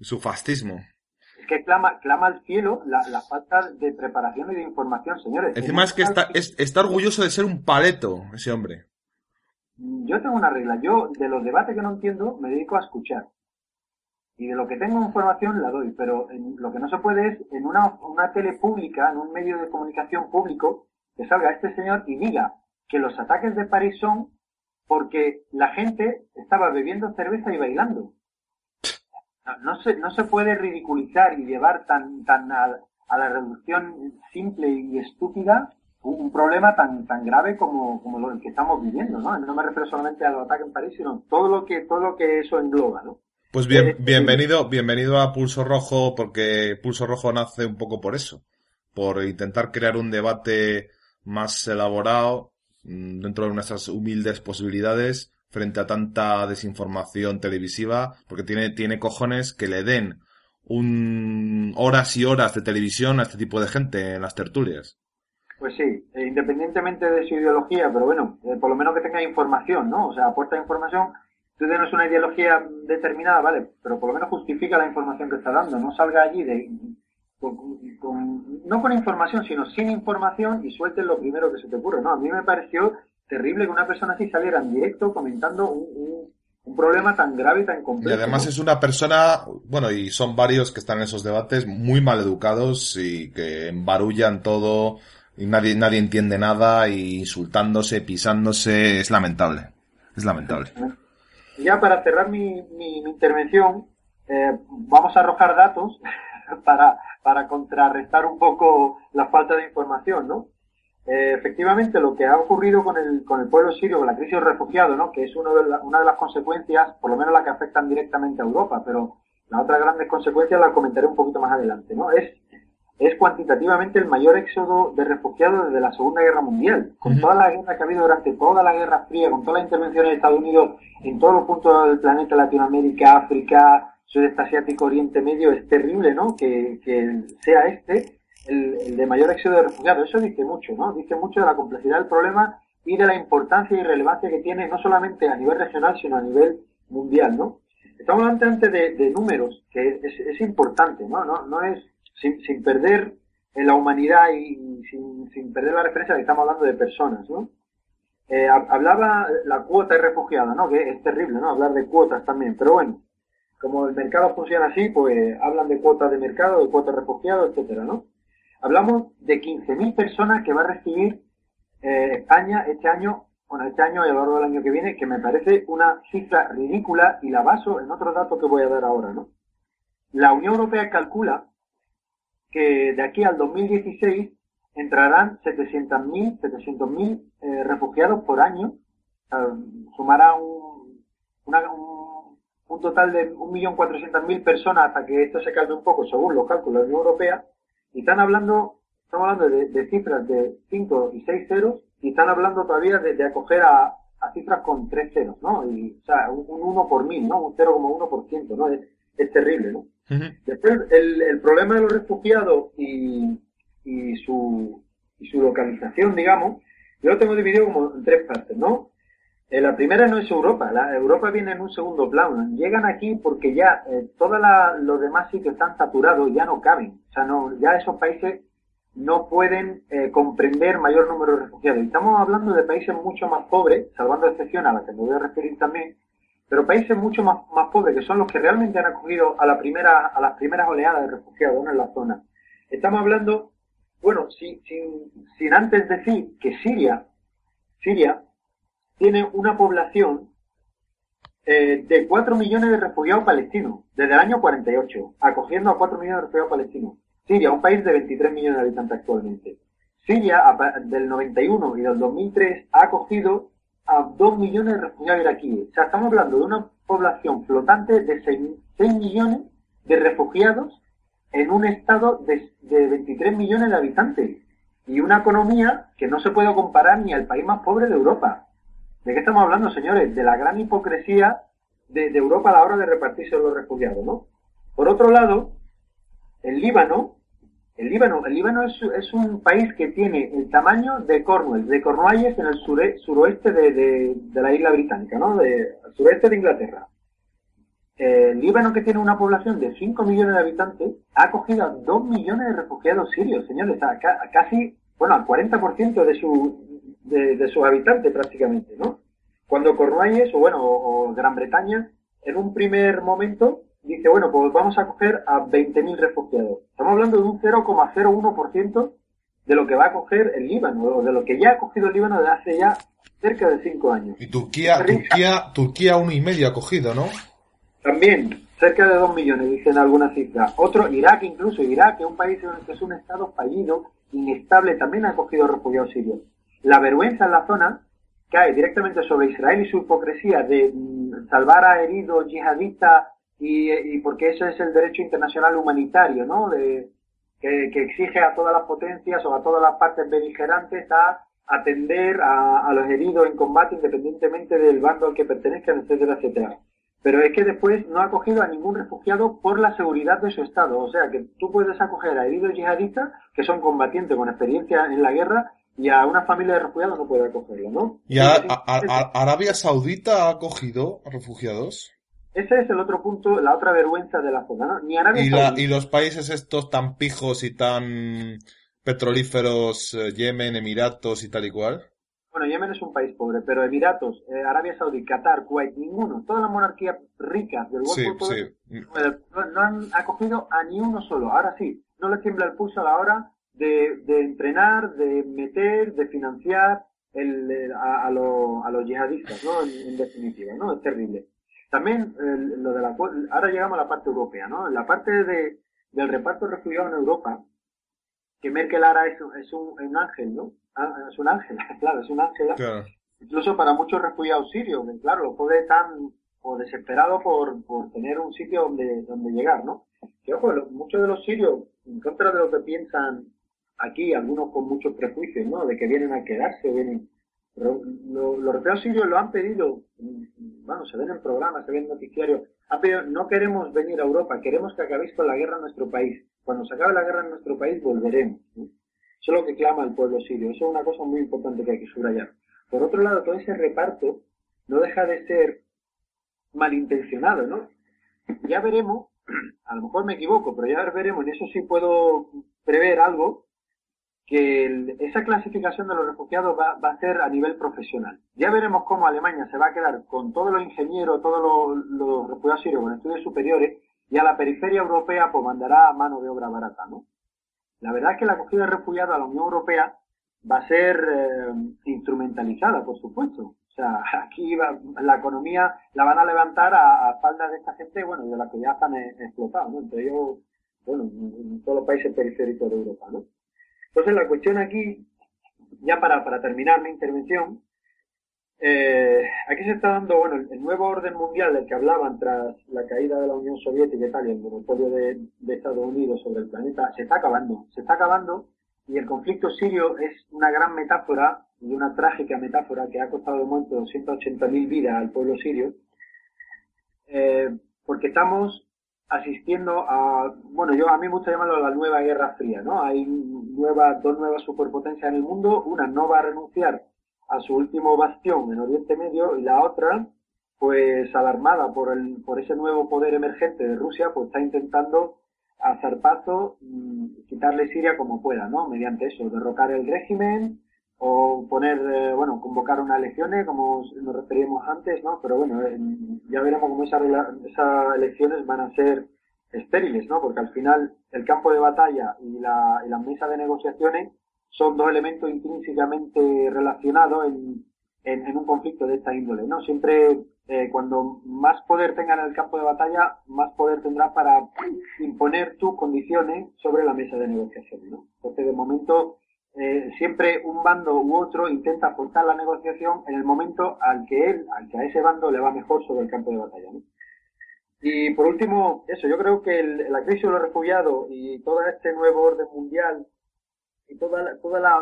su fascismo. Es que clama, clama al cielo la, la, falta de preparación y de información, señores. Encima es que está, está orgulloso de ser un paleto, ese hombre. Yo tengo una regla. Yo, de los debates que no entiendo, me dedico a escuchar y de lo que tengo información la doy, pero lo que no se puede es en una, una tele pública, en un medio de comunicación público, que salga este señor y diga que los ataques de París son porque la gente estaba bebiendo cerveza y bailando. No, se, no se puede ridiculizar y llevar tan, tan a, la reducción simple y estúpida un, problema tan, tan grave como, como lo que estamos viviendo, ¿no? No me refiero solamente a los ataques en París, sino todo lo que, todo lo que eso engloba, ¿no? Pues bien, eh, bienvenido, bienvenido a Pulso Rojo, porque Pulso Rojo nace un poco por eso, por intentar crear un debate más elaborado mm, dentro de nuestras humildes posibilidades frente a tanta desinformación televisiva, porque tiene, tiene cojones que le den un horas y horas de televisión a este tipo de gente en las tertulias. Pues sí, eh, independientemente de su ideología, pero bueno, eh, por lo menos que tenga información, ¿no? O sea, aporta información tú tienes una ideología determinada, vale, pero por lo menos justifica la información que está dando, no salga allí de, con, no con información, sino sin información y sueltes lo primero que se te ocurre. No, a mí me pareció terrible que una persona así saliera en directo comentando un, problema tan grave y tan complejo. Y además es una persona, bueno, y son varios que están en esos debates muy mal educados y que embarullan todo y nadie, nadie entiende nada y insultándose, pisándose, es lamentable. Es lamentable ya para cerrar mi, mi, intervención, eh, vamos a arrojar datos para, para contrarrestar un poco la falta de información, ¿no? Eh, efectivamente, lo que ha ocurrido con el, con el pueblo sirio, con la crisis de refugiados, ¿no? que es uno de una de las consecuencias, por lo menos la que afectan directamente a Europa, pero las otras grandes consecuencias las comentaré un poquito más adelante. ¿no? Es es cuantitativamente el mayor éxodo de refugiados desde la Segunda Guerra Mundial. Con toda la guerra que ha habido durante toda la Guerra Fría, con todas las intervenciones de Estados Unidos en todos los puntos del planeta, Latinoamérica, África, Sudeste Asiático, Oriente Medio, es terrible, ¿no? Que, sea este el, de mayor éxodo de refugiados. Eso dice mucho, ¿no? Dice mucho de la complejidad del problema y de la importancia y relevancia que tiene no solamente a nivel regional, sino a nivel mundial, ¿no? Estamos hablando antes de, números, que es, es importante, ¿no? No, no es sin, sin perder en la humanidad y sin, sin, perder la referencia que estamos hablando de personas, ¿no? Eh, hablaba la cuota de refugiada, ¿no? Que es terrible, ¿no? Hablar de cuotas también, pero bueno, como el mercado funciona así, pues hablan de cuotas de mercado, de cuotas de refugiados, etcétera, ¿no? Hablamos de 15.000 personas que va a recibir eh, España este año, bueno, este año y a lo largo del año que viene, que me parece una cifra ridícula y la baso en otros datos que voy a dar ahora, ¿no? La Unión Europea calcula que de aquí al 2016 entrarán 700.000 700.000 eh, refugiados por año. sumará un, un, total de 1.400.000 personas hasta que esto se calme un poco según los cálculos de la Unión Europea. Y están hablando, estamos hablando de, cifras de 5 y 6 ceros y están hablando todavía de, acoger a, cifras con 3 ceros, ¿no? Y, o sea, un, 1 por mil, ¿no? Un 0,1%, ¿no? Es, es terrible, ¿no? Después, el, el, problema de los refugiados y, y, su, y su localización, digamos, yo lo tengo dividido como en tres partes, ¿no? Eh, la primera no es Europa, la Europa viene en un segundo plano. Llegan aquí porque ya eh, todos los demás sitios están saturados, ya no caben. O sea, no, ya esos países no pueden eh, comprender mayor número de refugiados. Estamos hablando de países mucho más pobres, salvando excepción a la que me voy a referir también, pero países mucho más, más pobres, que son los que realmente han acogido a, la primera, a las primeras oleadas de refugiados en la zona. Estamos hablando, bueno, sin, sin, antes decir que Siria, Siria tiene una población eh, de 4 millones de refugiados palestinos, desde el año 48, acogiendo a 4 millones de refugiados palestinos. Siria, un país de 23 millones de habitantes actualmente. Siria, del 91 y del 2003, ha acogido a 2 millones de refugiados iraquíes. O sea, estamos hablando de una población flotante de 6, 6 millones de refugiados en un estado de, de 23 millones de habitantes y una economía que no se puede comparar ni al país más pobre de Europa. ¿De qué estamos hablando, señores? De la gran hipocresía de, Europa a la hora de repartirse los refugiados, ¿no? Por otro lado, el Líbano, el Líbano, el Líbano es, un país que tiene el tamaño de Cornwall, de Cornualles en el suroeste de, la isla británica, ¿no? De, sureste de Inglaterra. El Líbano, que tiene una población de 5 millones de habitantes, ha acogido a 2 millones de refugiados sirios, señores, casi, bueno, al 40% de su, de, sus habitantes prácticamente, ¿no? Cuando Cornualles, o bueno, o, Gran Bretaña, en un primer momento dice, bueno, pues vamos a coger a 20.000 refugiados. Estamos hablando de un 0,01% de lo que va a coger el Líbano, o de lo que ya ha cogido el Líbano desde hace ya cerca de 5 años. Y Turquía, Turquía, Turquía uno y medio ha cogido, ¿no? También, cerca de 2 millones, dicen algunas cifras. Otro, Irak incluso, Irak, que es un país que es un estado fallido, inestable, también ha cogido refugiados sirios. La vergüenza en la zona cae directamente sobre Israel y su hipocresía de mm, salvar a heridos yihadistas y, porque eso es el derecho internacional humanitario, ¿no? De, que, exige a todas las potencias o a todas las partes beligerantes a atender a, a los heridos en combate independientemente del bando al que pertenezcan, etcétera, etcétera. Pero es que después no ha acogido a ningún refugiado por la seguridad de su Estado. O sea que tú puedes acoger a heridos yihadistas que son combatientes con experiencia en la guerra y a una familia de refugiados no puede acogerlo, ¿no? ¿Y a, Arabia Saudita ha acogido a refugiados? Ese es el otro punto, la otra vergüenza de la zona, ¿no? Ni Arabia ¿Y, Saudita... ¿Y los países estos tan pijos y tan petrolíferos, eh, Yemen, Emiratos y tal y cual? Bueno, Yemen es un país pobre, pero Emiratos, eh, Arabia Saudí, Qatar, Kuwait, ninguno, todas las monarquías ricas del Golfo no, han acogido a ni uno solo. Ahora sí, no les tiembla el pulso a la hora de, entrenar, de meter, de financiar el, a, a, a, los yihadistas, ¿no? En, definitiva, ¿no? Es terrible. También lo de la, ahora llegamos a la parte europea, ¿no? La parte de, del reparto de refugiados en Europa, que Merkel ahora es, es un, un ángel, ¿no? Ah, es un ángel, claro, es un ángel. Incluso para muchos refugiados sirios, que claro, los puede tan o desesperados por, por tener un sitio donde, donde llegar, ¿no? Que ojo, muchos de los sirios, en contra de lo que piensan aquí, algunos con muchos prejuicios, ¿no? De que vienen a quedarse, vienen. Los refugiados sirios lo han pedido, bueno, se ven en programas, se ven en noticiarios, han pedido, no queremos venir a Europa, queremos que acabéis con la guerra en nuestro país. Cuando se acabe la guerra en nuestro país, volveremos. Eso es lo que clama el pueblo sirio. Eso es una cosa muy importante que hay que subrayar. Por otro lado, todo ese reparto no deja de ser malintencionado, ¿no? Ya veremos, a lo mejor me equivoco, pero ya veremos, en eso sí puedo prever algo, que esa clasificación de los refugiados va, a ser a nivel profesional. Ya veremos cómo Alemania se va a quedar con todos los ingenieros, todos los, refugiados sirios con estudios superiores, y a la periferia europea pues mandará mano de obra barata, ¿no? La verdad es que la acogida de refugiados a la Unión Europea va a ser eh, instrumentalizada, por supuesto. O sea, aquí la economía la van a levantar a, a faldas de esta gente, bueno, de la que ya están e, explotados, ¿no? Entre ellos, bueno, en todos los países periféricos de Europa, ¿no? Entonces la cuestión aquí, ya para, para terminar mi intervención, eh, aquí se está dando, bueno, el, nuevo orden mundial del que hablaban tras la caída de la Unión Soviética y tal, y el monopolio de, Estados Unidos sobre el planeta, se está acabando, se está acabando, y el conflicto sirio es una gran metáfora y una trágica metáfora que ha costado de momento 280.000 vidas al pueblo sirio, eh, porque estamos asistiendo a, bueno, yo a mí me gusta llamarlo la nueva Guerra Fría, ¿no? Hay nuevas, dos nuevas superpotencias en el mundo, una no va a renunciar a su último bastión en Oriente Medio y la otra, pues alarmada por, el, por ese nuevo poder emergente de Rusia, pues está intentando hacer paso, mm, quitarle Siria como pueda, ¿no? Mediante eso, derrocar el régimen o poner, eh, bueno, convocar unas elecciones, como nos referíamos antes, ¿no? Pero bueno, ya veremos cómo esas, esas elecciones van a ser estériles, ¿no? Porque al final el campo de batalla y la, la mesa de negociaciones son dos elementos intrínsecamente relacionados en, en, un conflicto de esta índole, ¿no? Siempre eh, cuando más poder tenga en el campo de batalla, más poder tendrá para imponer tus condiciones sobre la mesa de negociación. ¿no? Entonces, de momento, eh, siempre un bando u otro intenta forzar la negociación en el momento al que él, al que a ese bando le va mejor sobre el campo de batalla. Y por último, eso, yo creo que la crisis de los refugiados y todo este nuevo orden mundial y todos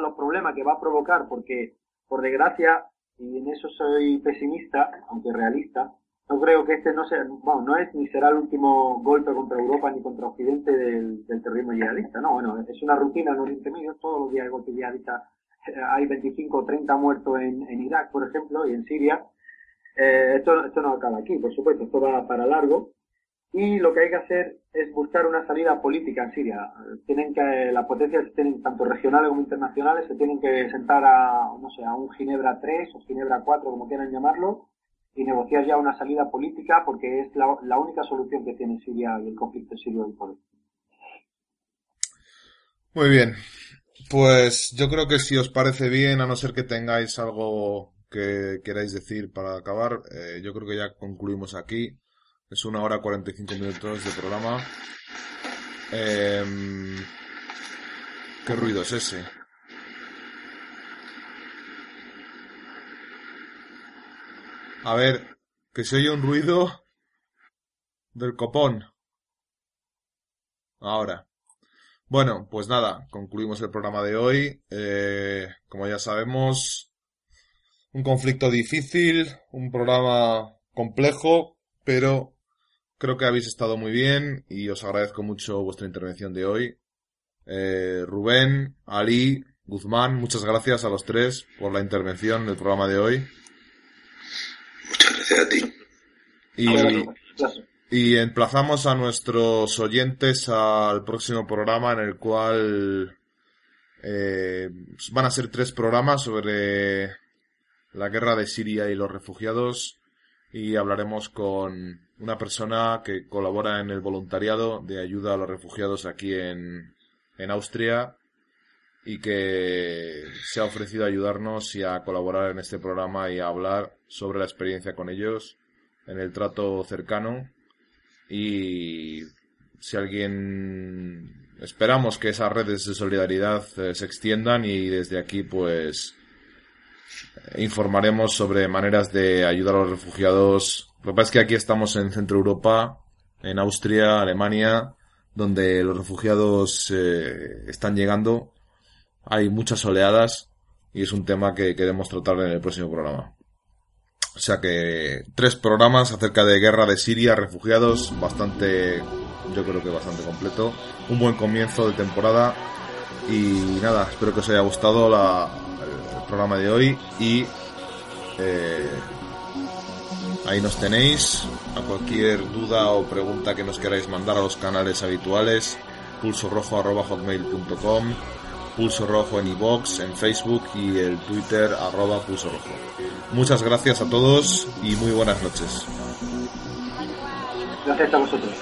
los problemas que va a provocar, porque por desgracia, y en eso soy pesimista, aunque realista, no creo que este no sea, bueno, no es ni será el último golpe contra Europa ni contra Occidente del, terrorismo yihadista, no, bueno, es una rutina en Oriente Medio, todos los días hay golpes yihadistas, eh, hay 25 o 30 muertos en, en Irak, por ejemplo, y en Siria, eh, esto, esto no acaba aquí, por supuesto, esto va para largo. Y lo que hay que hacer es buscar una salida política en Siria. Tienen que, las potencias tienen, tanto regionales como internacionales, se tienen que sentar a, no sé, a un Ginebra 3 o Ginebra 4, como quieran llamarlo, y negociar ya una salida política porque es la, la única solución que tiene Siria y el conflicto sirio y por Muy bien. Pues yo creo que si os parece bien, a no ser que tengáis algo que queráis decir para acabar, eh, yo creo que ya concluimos aquí. Es una hora 45 minutos de programa. Em, ¿Qué ruido es ese? A ver, que se oye un ruido del copón. Ahora. Bueno, pues nada, concluimos el programa de hoy. Eh, como ya sabemos, un conflicto difícil, un programa complejo, pero creo que habéis estado muy bien y os agradezco mucho vuestra intervención de hoy. Eh, Rubén, Ali, Guzmán, muchas gracias a los tres por la intervención en el programa de hoy. Muchas gracias a ti. Y, emplazamos a nuestros oyentes al próximo programa en el cual eh, van a ser tres programas sobre la guerra de Siria y los refugiados y hablaremos con una persona que colabora en el voluntariado de ayuda a los refugiados aquí en, en Austria y que se ha ofrecido a ayudarnos y a colaborar en este programa y a hablar sobre la experiencia con ellos en el trato cercano y si alguien esperamos que esas redes de solidaridad eh, se extiendan y desde aquí pues informaremos sobre maneras de ayudar a los refugiados. Lo que pasa es que aquí estamos en Centro Europa, en Austria, Alemania, donde los refugiados eh, están llegando. Hay muchas oleadas y es un tema que queremos tratar en el próximo programa. O sea que tres programas acerca de guerra de Siria, refugiados, bastante, yo creo que bastante completo. Un buen comienzo de temporada y nada, espero que os haya gustado la, programa de hoy y eh, ahí nos tenéis. A cualquier duda o pregunta que nos queráis mandar a los canales habituales, pulso rojo hotmail.com, pulso rojo en iBox, en Facebook y el Twitter arroba pulso rojo. Muchas gracias a todos y muy buenas noches. Gracias a vosotros.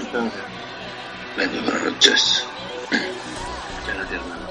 Buenas noches. Gracias.